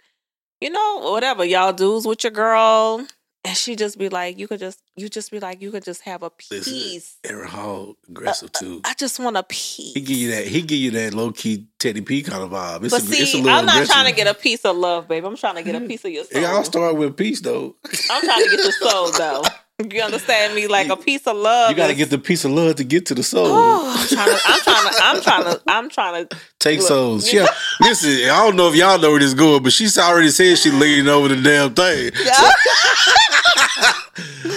you know, whatever y'all dudes with your girl. And she just be like, you could just, you just be like, you could just have a piece. Aaron Hall uh, aggressive too. I just want a piece. He give you that. He give you that low key Teddy P kind of vibe. It's but a, see, little I'm not aggressive. trying to get a piece of love, babe. I'm trying to get a piece of your soul. It all start with a piece though. I'm trying to get your soul, though. You understand me? Like a piece of love. You got to get the piece of love to get to the soul. Oh, I'm trying to. I'm trying to. I'm trying to. I'm trying to. Take look. souls. Yeah. listen, I don't know if y'all know where this is going, but she's already said she leaning over the damn thing.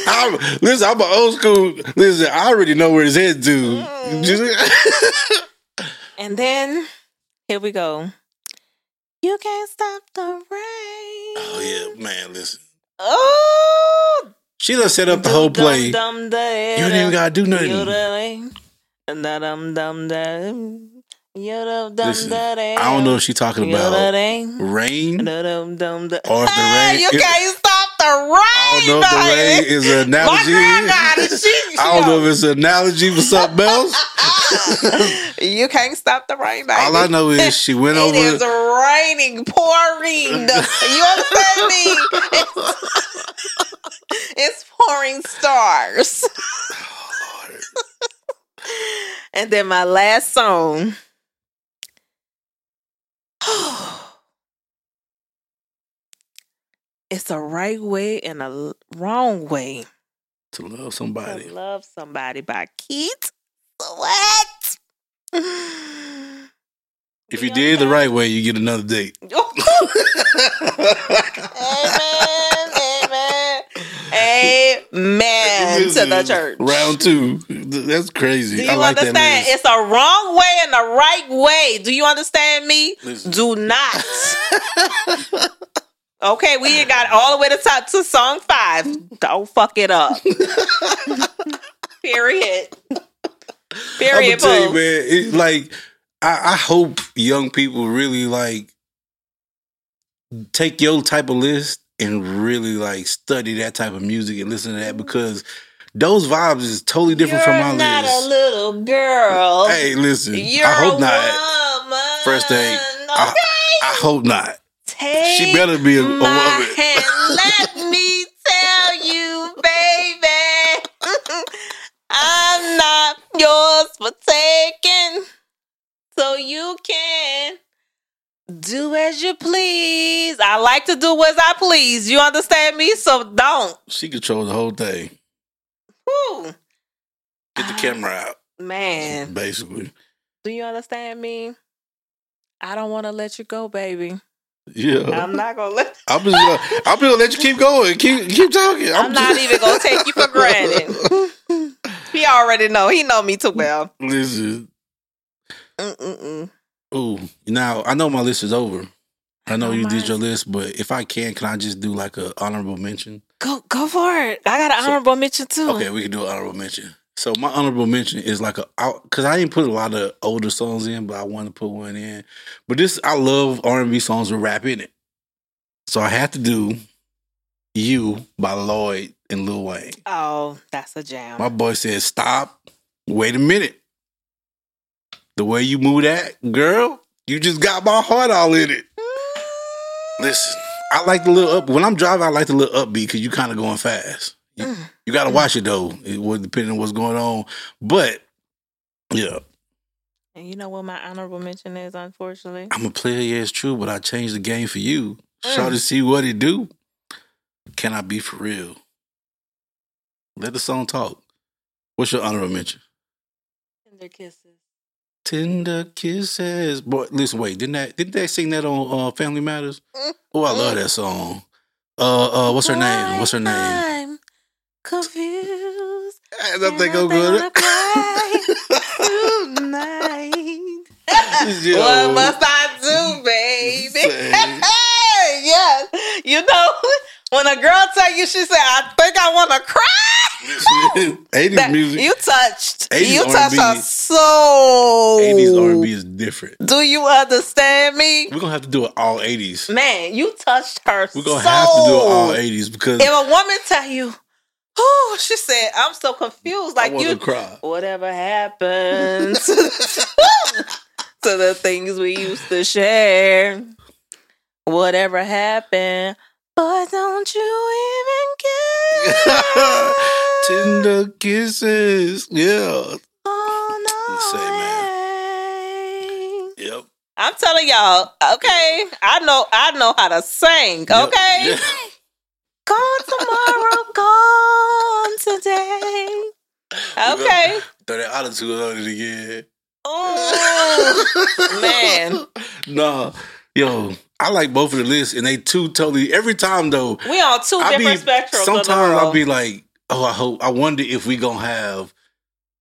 I'm, listen, I'm an old school. Listen, I already know where his head to. Mm. And then Here we go. You can't stop the rain. Oh yeah, man. Listen, Oh, she done set up the whole play. You ain't even gotta do nothing. Listen, I don't know if she talking about rain or the ah, rain. You can't stop the rain. I don't know if the rain is an analogy. granddaughter, she, she I don't know if it's an analogy for something else. you can't stop the rain, baby. All I know is she went It over. is raining, pouring. You understand me? Pouring stars. and then my last song. it's a right way and a wrong way to love to somebody. love somebody by Keith Sweat. If you did the right way, you get another date. amen, amen, to the church. Round two. That's crazy. Do you I like understand? that. It's a wrong way and a right way. Do you understand me? Listen. Do not. okay, we got all the way to top to song five. Don't fuck it up. Period. I'm Period. tell you, man. It, like, I, I hope young people really like take your type of list and really like study that type of music and listen to that because those vibes is totally different You're from my not list. a little girl. hey, listen. You're I hope not. woman. First thing, I, Okay. I hope not. Take She better be a, a woman. Let me tell you, baby, I'm not yours for taking. So you can do as you please. I like to do as I please. You understand me? So don't. She controls the whole thing. Whew. Get the camera ah, out, Man, basically. do you understand me? I don't want to let you go, baby. Yeah. I'm not gonna let. I'm just gonna, I'm gonna let you keep going. Keep keep talking. I'm not even gonna take you for granted. He already know. He know me too well. Listen. Mm-mm-mm. Ooh. Now I know my list is over. I know Oh, you did your list, but if I can, can I just do like a honorable mention? Go go for it. I got an So- honorable mention too. Okay, we can do an honorable mention. So my honorable mention is like a because I didn't put a lot of older songs in, but I wanted to put one in. But this I love R and B songs with rap in it, so I had to do "You" by Lloyd and Lil Wayne. Oh, that's a jam. My boy said, "Stop, wait a minute. The way you move that, girl, you just got my heart all in it." Listen, I like the little up when I'm driving. I like the little upbeat because you're kind of going fast. You, Mm. you got to watch it though. It would depending on what's going on, but yeah, And you know what my honorable mention is, unfortunately? I'm a player. Yeah, it's true, but I changed the game for you. Mm. Show to see what it do. Can I be for real? Let the song talk. What's your honorable mention? Tender kisses. Tender kisses. Boy, listen, wait, didn't that didn't they sing that on uh, Family Matters? Oh, I love that song. Uh uh what's her name? What's her name? I'm confused. I don't think I'm good. tonight. Yo. What must I do, baby? Yes. You know, when a girl tell you, she said, I think I want to cry. 80s That- music. You touched. 80s you touched R&B. her soul. 80s R&B is different. Do you understand me? We're gonna have to do it all 80s. Man, you touched her We're gonna soul. have to do it all 80s because If a woman tell you, oh, she said, I'm so confused. Like you, cry. whatever happened to the things we used to share. Whatever happened, but don't you even care. Tender kisses. Yeah. Oh, Say, no way. Yep. I'm telling y'all, okay. I know I know how to sing, Yep. okay? Yeah. Gone tomorrow, gone today. Okay. Throw that attitude on it again. Oh man. Nah. Yo, I like both of the lists and they two totally every time though. We on two I be different spectrums. sometimes I'll be like, oh, I hope I wonder if we gonna have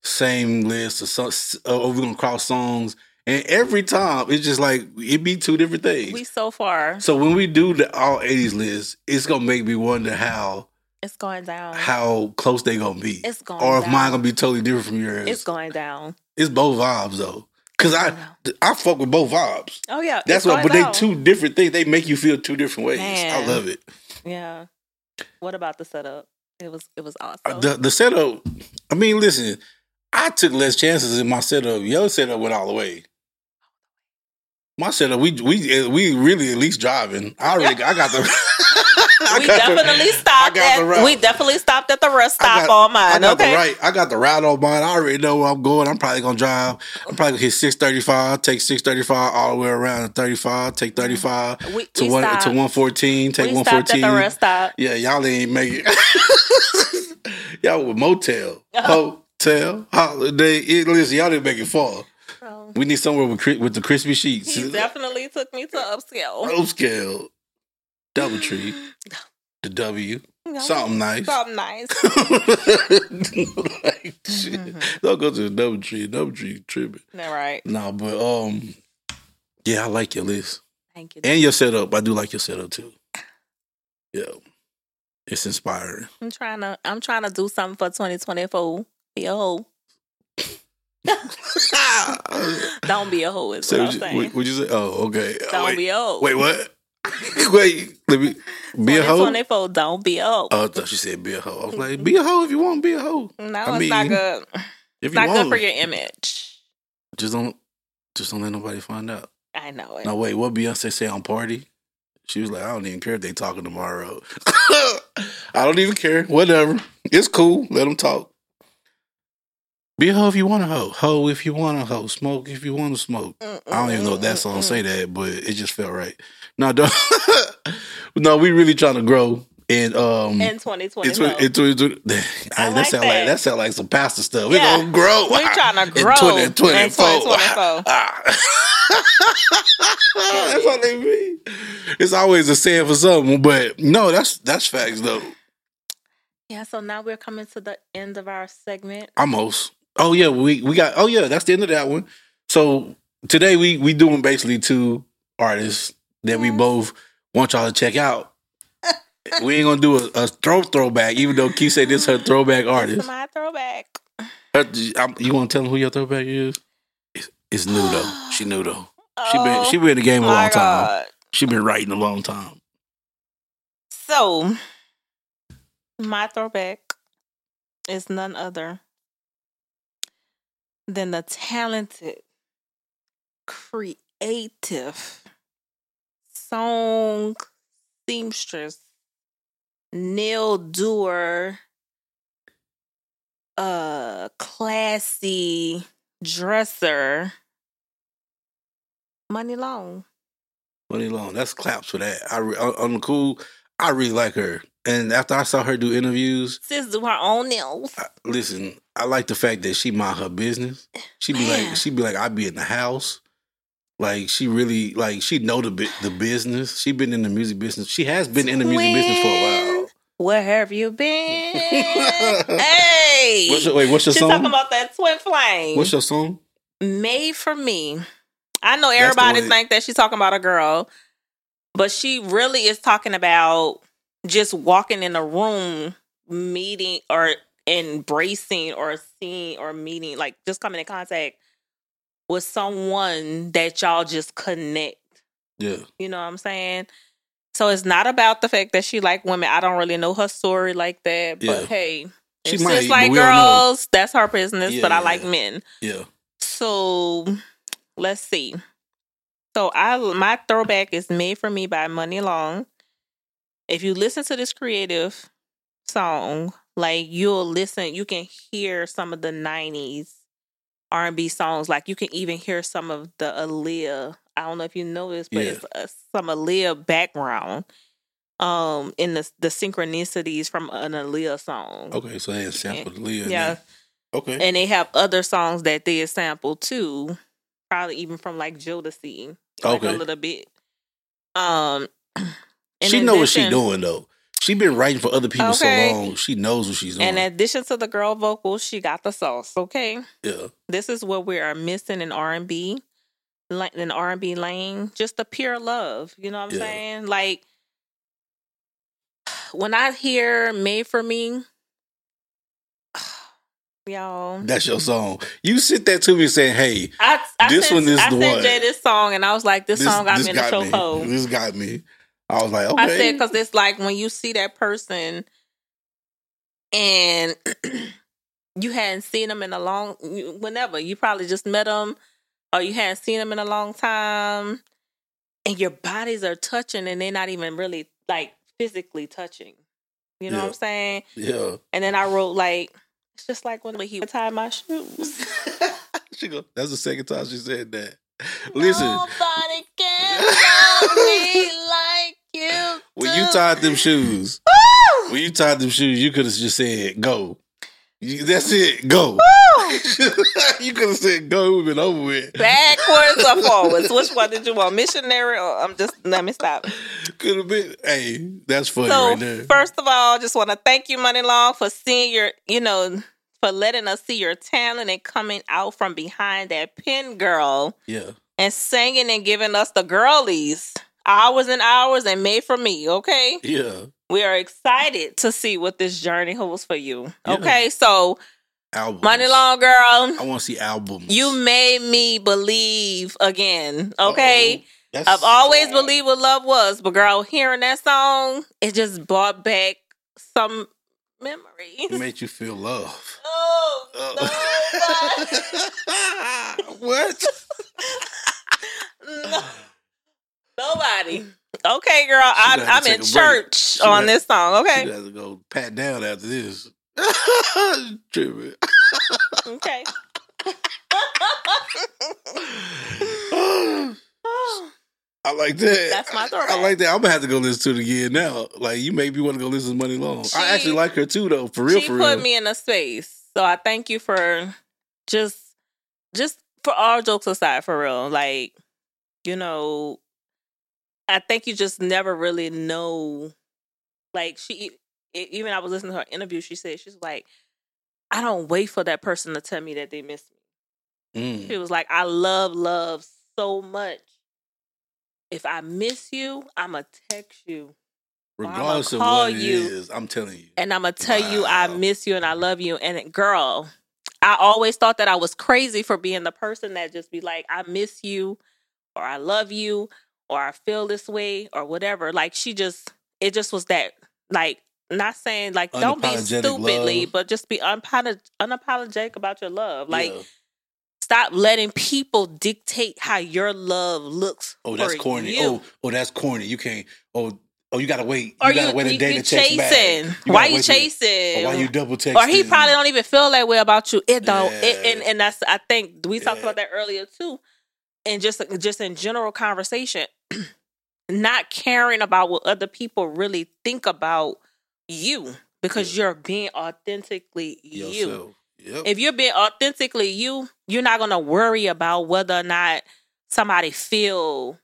same list or some or we gonna cross songs And every time it's just like it be two different things. We so far. so when we do the all eighties list, it's gonna make me wonder how It's going down. how close they gonna be. It's going or if down. mine gonna be totally different from yours. It's going down. It's both vibes though. Cause I I fuck with both vibes. Oh yeah. That's what but they two different things. They make you feel two different ways. I love it. Yeah. What about the setup? It was it was awesome. Uh, The the setup I mean, listen, I took less chances in my setup. Your setup went all the way. My setup, we we we really at least driving. I already I got the I we got the- definitely stopped the at we definitely stopped at the rest stop got- on mine. I got okay. the right. I got the route on mine. I already know where I'm going. I'm probably gonna drive. I'm probably gonna hit six thirty five. Take six thirty five all the way around to thirty five. Take mm-hmm. thirty five to we one stopped. to one fourteen. Take we one stopped at the rest stop. Yeah, y'all ain't make it. y'all with motel, hotel, holiday. It, listen, y'all didn't make it far. We need somewhere with with the crispy sheets. he definitely took me to upscale. Upscale, double tree, the W, something nice. Something nice. like, shit. Don't go to the double tree. Double tree tripping. All right. No, but um, yeah, I like your list Thank you. and your setup. I do like your setup too. Yeah, it's inspiring. I'm trying to I'm trying to do something for 2024. Be a hoe. Don't be a hoe is so what would I'm you, saying. would you say? Oh, okay. Don't wait, be a hoe. wait, what? wait, let me be a hoe. 2024, don't be a hoe. Oh, I thought said be a hoe. I was like, be a hoe if you want. Be a hoe. no, I it's not good. If not good for your image. just don't, just don't let nobody find out. I know it. No, wait, what Beyonce say on party? She was like, I don't even care if they talking tomorrow. I don't even care. Whatever. It's cool. Let them talk. Be a hoe if you want to hoe. Hoe if you want to hoe. Smoke if you want to smoke. I don't even know if that song say that, but it just felt right. No, don't. no, we really trying to grow. And um, In 2020, it's, it's, it's, it's, I that sound that. like that sound like some pastor stuff. We Yeah. gonna grow. We're trying to In grow 2024. in 2024. that's what they mean. It's always a saying for something, but no, that's that's facts though. yeah, so now we're coming to the end of our segment. Almost. Oh yeah, we we got. Oh yeah, that's the end of that one. So today we we doing basically two artists that we mm-hmm. both want y'all to check out. we ain't gonna do a, a throw throwback, even though Keith said this is her throwback artist. is my throwback. Her- I'm- you want to tell them who your throwback is? It's, it's new though. She new though. She been Oh, she been in the game a oh, my long time. She been writing a long time. So, my throwback is none other than the talented, creative song seamstress, nail doer, uh, classy dresser, Muni Long. Muni Long. That's claps for that. I on the cool. I really like her. And after I saw her do interviews, Sis do her own nails. I, listen, I like the fact that she mind her business. She be Man. like, she be like, I be in the house. Like she really, like she know the the business. She been in the music business. She has been in the music business for a while. Where have you been? hey. What's your, wait, what's your She's song? talking about that twin flame. what's your song? Made for me. I know everybody think that she's talking about a girl, but she really is talking about just walking in a room, meeting or embracing or seeing or meeting, like just coming in contact with someone that y'all just connect. Yeah, You know what I'm saying? So it's not about the fact that she like women. I don't really know her story like that, but Yeah. hey, She might, but like we don't know. girls, that's her business. Yeah, but I yeah, like men. yeah. So let's see. So I my throwback is made for me by Muni Long. If you listen to this creative song, like you'll listen, you can hear some of the '90s R&B songs. Like you can even hear some of the Aaliyah. I don't know if you know this, but Yeah. it's uh, some Aaliyah background um in the the synchronicities from an Aaliyah song. Okay, so they sampled in Yeah. Okay. And they have other songs that they sample too, probably even from like Jodeci, like Okay. a little bit. Um, she know what she doing though. She been writing for other people Okay. so long. She knows what she's doing. In addition to the girl vocals, she got the sauce. Okay, yeah. this is what we are missing in R and B. like in R and B lane, just the pure love. You know what I'm Yeah. saying? Like when I hear "Made for Me," y'all. That's your song. You sent that to me saying, "Hey, I, I This sent, one is I the sent one. Jay this song, and I was like, "This, song got me in the got chokehold." This got me." I was like, "Okay." I said because it's like when you see that person and you hadn't seen them in a long, whenever you probably just met them or you hadn't seen them in a long time, and your bodies are touching and they're not even really like physically touching. You know what I'm saying? yeah. And then I wrote like, it's just like when he tied my shoes. she go. That's the second time she said that. Listen, Nobody can love me. When you tied them shoes, when you tied them shoes, you could have just said, "Go." You- That's it. Go. you could have said, "Go." We've been over with. Backwards or forwards? Which one did you want? Missionary or I'm just let me stop. Could have been. Hey, that's funny So right there. first of all, just want to thank you, Muni Long, for seeing your, you know, for letting us see your talent and coming out from behind that pin girl yeah. and singing and giving us the girlies hours and hours and made for me. Okay, Yeah. we are excited to see what this journey holds for you. Yeah. Okay, so Albums. Muni Long girl. I want to see albums. You made me believe again. Okay. I've always sad. believed what love was, but girl, hearing that song, it just brought back some memories. It made you feel love. Oh, Oh. what? no, nobody. Okay, girl, I'm, I'm in take a break. church She on this song. You Okay, have to go pat down after this. Tripping. okay. I like that. That's my I like that. I'm gonna have to go listen to it again now. Like you made me want to go listen to Muni Long. She- I actually like her too, though. For real, she for put real. me in a space, so I thank you for just, just for all jokes aside, for real. Like, you know, I think you just never really know. Like she, even I was listening to her interview. She said she's like, I don't wait for that person to tell me that they miss me. Mm. She was like, I love love so much. If I miss you, I'ma text you Regardless of call what it you. is, I'm telling you. and I'm gonna tell you I miss you and I love you. And girl, I always thought that I was crazy for being the person that just be like, I miss you, or I love you, or I feel this way, or whatever. Like she just, it just was that, like, not saying like don't be stupidly, love. but just be unapolog- unapologetic about your love. Like, Yeah. stop letting people dictate how your love looks. oh, that's corny. you. Oh, oh, that's corny. You can't. Oh, oh, you gotta wait. Or you gotta wait a day you to text back. chasing. You Why you chasing? Or why you double texting? or he probably don't even feel that way about you. It don't. It, and and that's I think we talked Yeah. about that earlier too, and just just in general conversation, not caring about what other people really think about you because you're being authentically you. Yep. If you're being authentically you, you're not gonna worry about whether or not somebody feel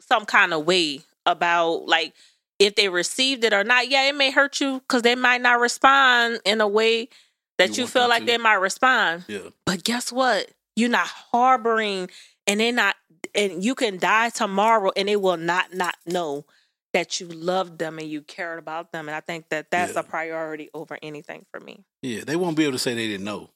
some kind of way about like if they received it or not. Yeah, it may hurt you because they might not respond in a way that You you, feel like to. they might respond. yeah. But guess what? You're not harboring, and they're not, and you can die tomorrow, and they will not not know that you loved them and you cared about them. And I think that that's Yeah. a priority over anything for me. Yeah. They won't be able to say they didn't know.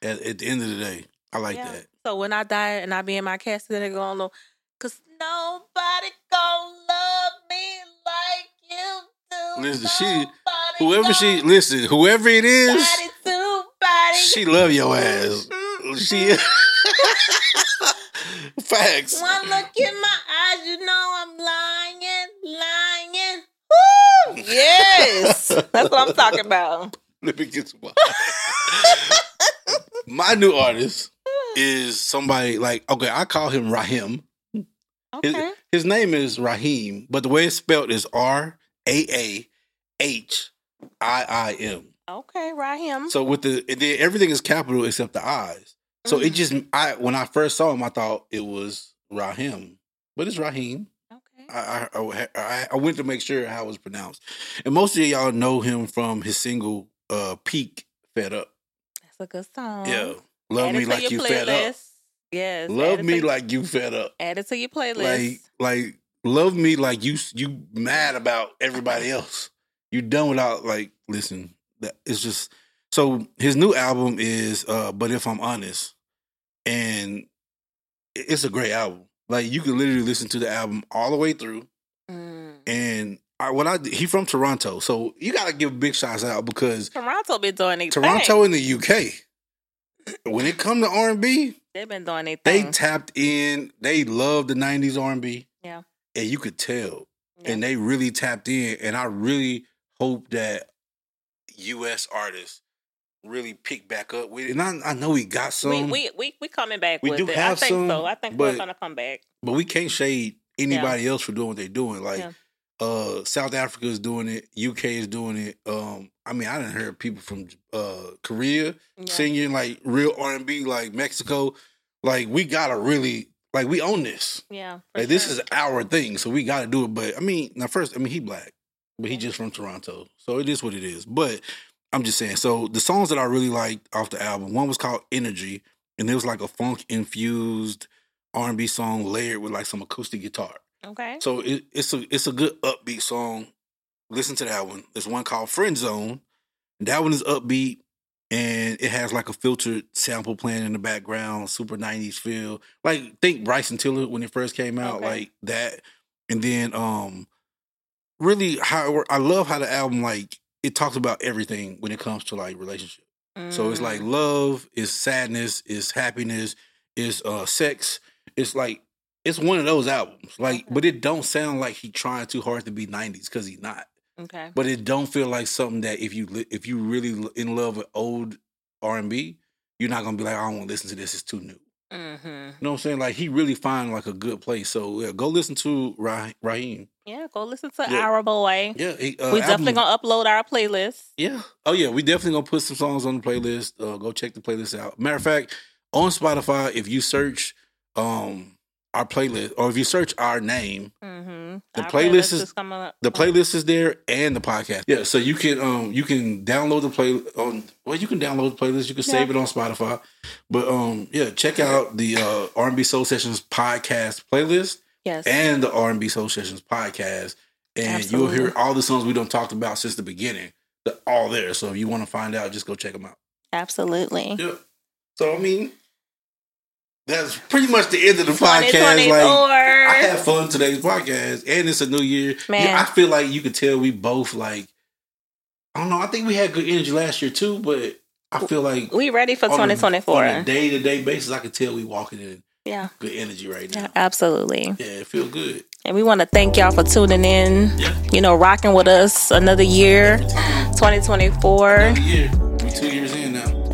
At, at the end of the day, I like Yeah. that. So when I die and I be in my casket, they're going to, cause nobody gonna love me like you do. Listen, she- Nobody Whoever she listen, whoever it is, Body to body. she love your ass. She facts. One look in my eyes, you know I'm lying, lying. Woo! Yes, that's what I'm talking about. Let me get some. my. new artist is somebody like okay, I call him Rahim. Okay. His name is Raheem, but the way it's spelled is R A A H I I M. Okay, right him. So with the and then everything is capital except the eyes. So it Mm. just I when I first saw him, I thought it was Rahim, but it's Raheem. Okay. I, I I I went to make sure how it was pronounced, and most of y'all know him from his single uh "Peak Fed Up." That's a good song. Yeah, love Add me like you fed up. Yes. Love me to, like you fed up. add it to your playlist. Like like love me like you you mad about everybody else. You done without like listen. That it's just so his new album is uh But If I'm Honest. And it's a great album. Like you can literally listen to the album all the way through. Mm. And I, what I he from Toronto, so you got to give big shots out because Toronto been doing their Toronto in the UK, when it come to R and B, They've been doing their they tapped in. They love the '90s R and B. Yeah. and you could tell, Yeah. and they really tapped in. And I really hope that U.S. artists really pick back up with it. And I, I know we got some, we, we we we coming back We with do it. I have think some, so. I think we're gonna come back. but we can't shade anybody else for doing what they're doing. Like Yeah. uh South Africa is doing it, UK is doing it. Um, I mean, I didn't hear people from uh Korea Yeah. singing like real R and B, like Mexico. Like we gotta really like we own this. Yeah. for Like this is our thing, so we gotta do it. But I mean, now first, I mean he black, but he just from Toronto, so it is what it is. But I'm just saying. So the songs that I really liked off the album, one was called Energy, and it was like a funk infused R and B song layered with like some acoustic guitar. Okay. So it, it's a it's a good upbeat song. Listen to that one. There's one called Friend Zone. That one is upbeat and it has like a filtered sample playing in the background, super 90s feel. Like think Bryson Tiller when it first came out, Okay. like that. And then um really how I love how the album like it talks about everything when it comes to like relationship. So it's like Mm. love, is sadness, is happiness, is uh sex. It's like it's one of those albums. Like, Okay. but it don't sound like he trying too hard to be '90s because he's not. okay. But it don't feel like something that if you if you really in love with old R and B, you're not gonna be like, I don't want to listen to this. It's too new. Mm-hmm. You know what I'm saying? Like he really find like a good place. So yeah, go listen to Rah- RAAHiiM. Yeah. Go listen to Yeah. Our Boy. Yeah, he, uh, we definitely album- gonna upload our playlist. Yeah. Oh yeah, we definitely gonna put some songs on the playlist. Uh, go check the playlist out. Matter of fact, on Spotify, if you search um our playlist or if you search our name, Mm-hmm. The our playlist is- coming up. the playlist is there and the podcast. Yeah, so you can um you can download the play on well you can download the playlist. You can save it on Spotify. But um yeah, check out the uh R&B Soul Sessions podcast playlist Yes. and the R&B Soul Sessions podcast, and you'll hear all the songs we don't talked about since the beginning. They're all there. So if you want to find out, just go check them out. Absolutely. Yeah. So I mean, that's pretty much the end of the podcast. Like I had fun today's podcast, and it's a new year. Man. Yeah, I feel like you could tell we both like. I don't know. I think we had good energy last year too, but I feel like we ready for 2024. on a day to day basis, I could tell we walking in yeah. good energy right now. Yeah, absolutely. Yeah, it feel good. And we want to thank y'all for tuning in, Yeah. you know, rocking with us another year, 2024. Year. We two years in.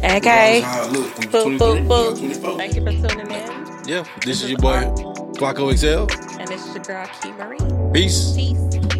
Okay. Regardless of how it look. We Boop, boop, boop. Thank you for tuning in. Yeah, this is your boy Flako XL. And this is your girl, KeiMarie. Peace. Peace.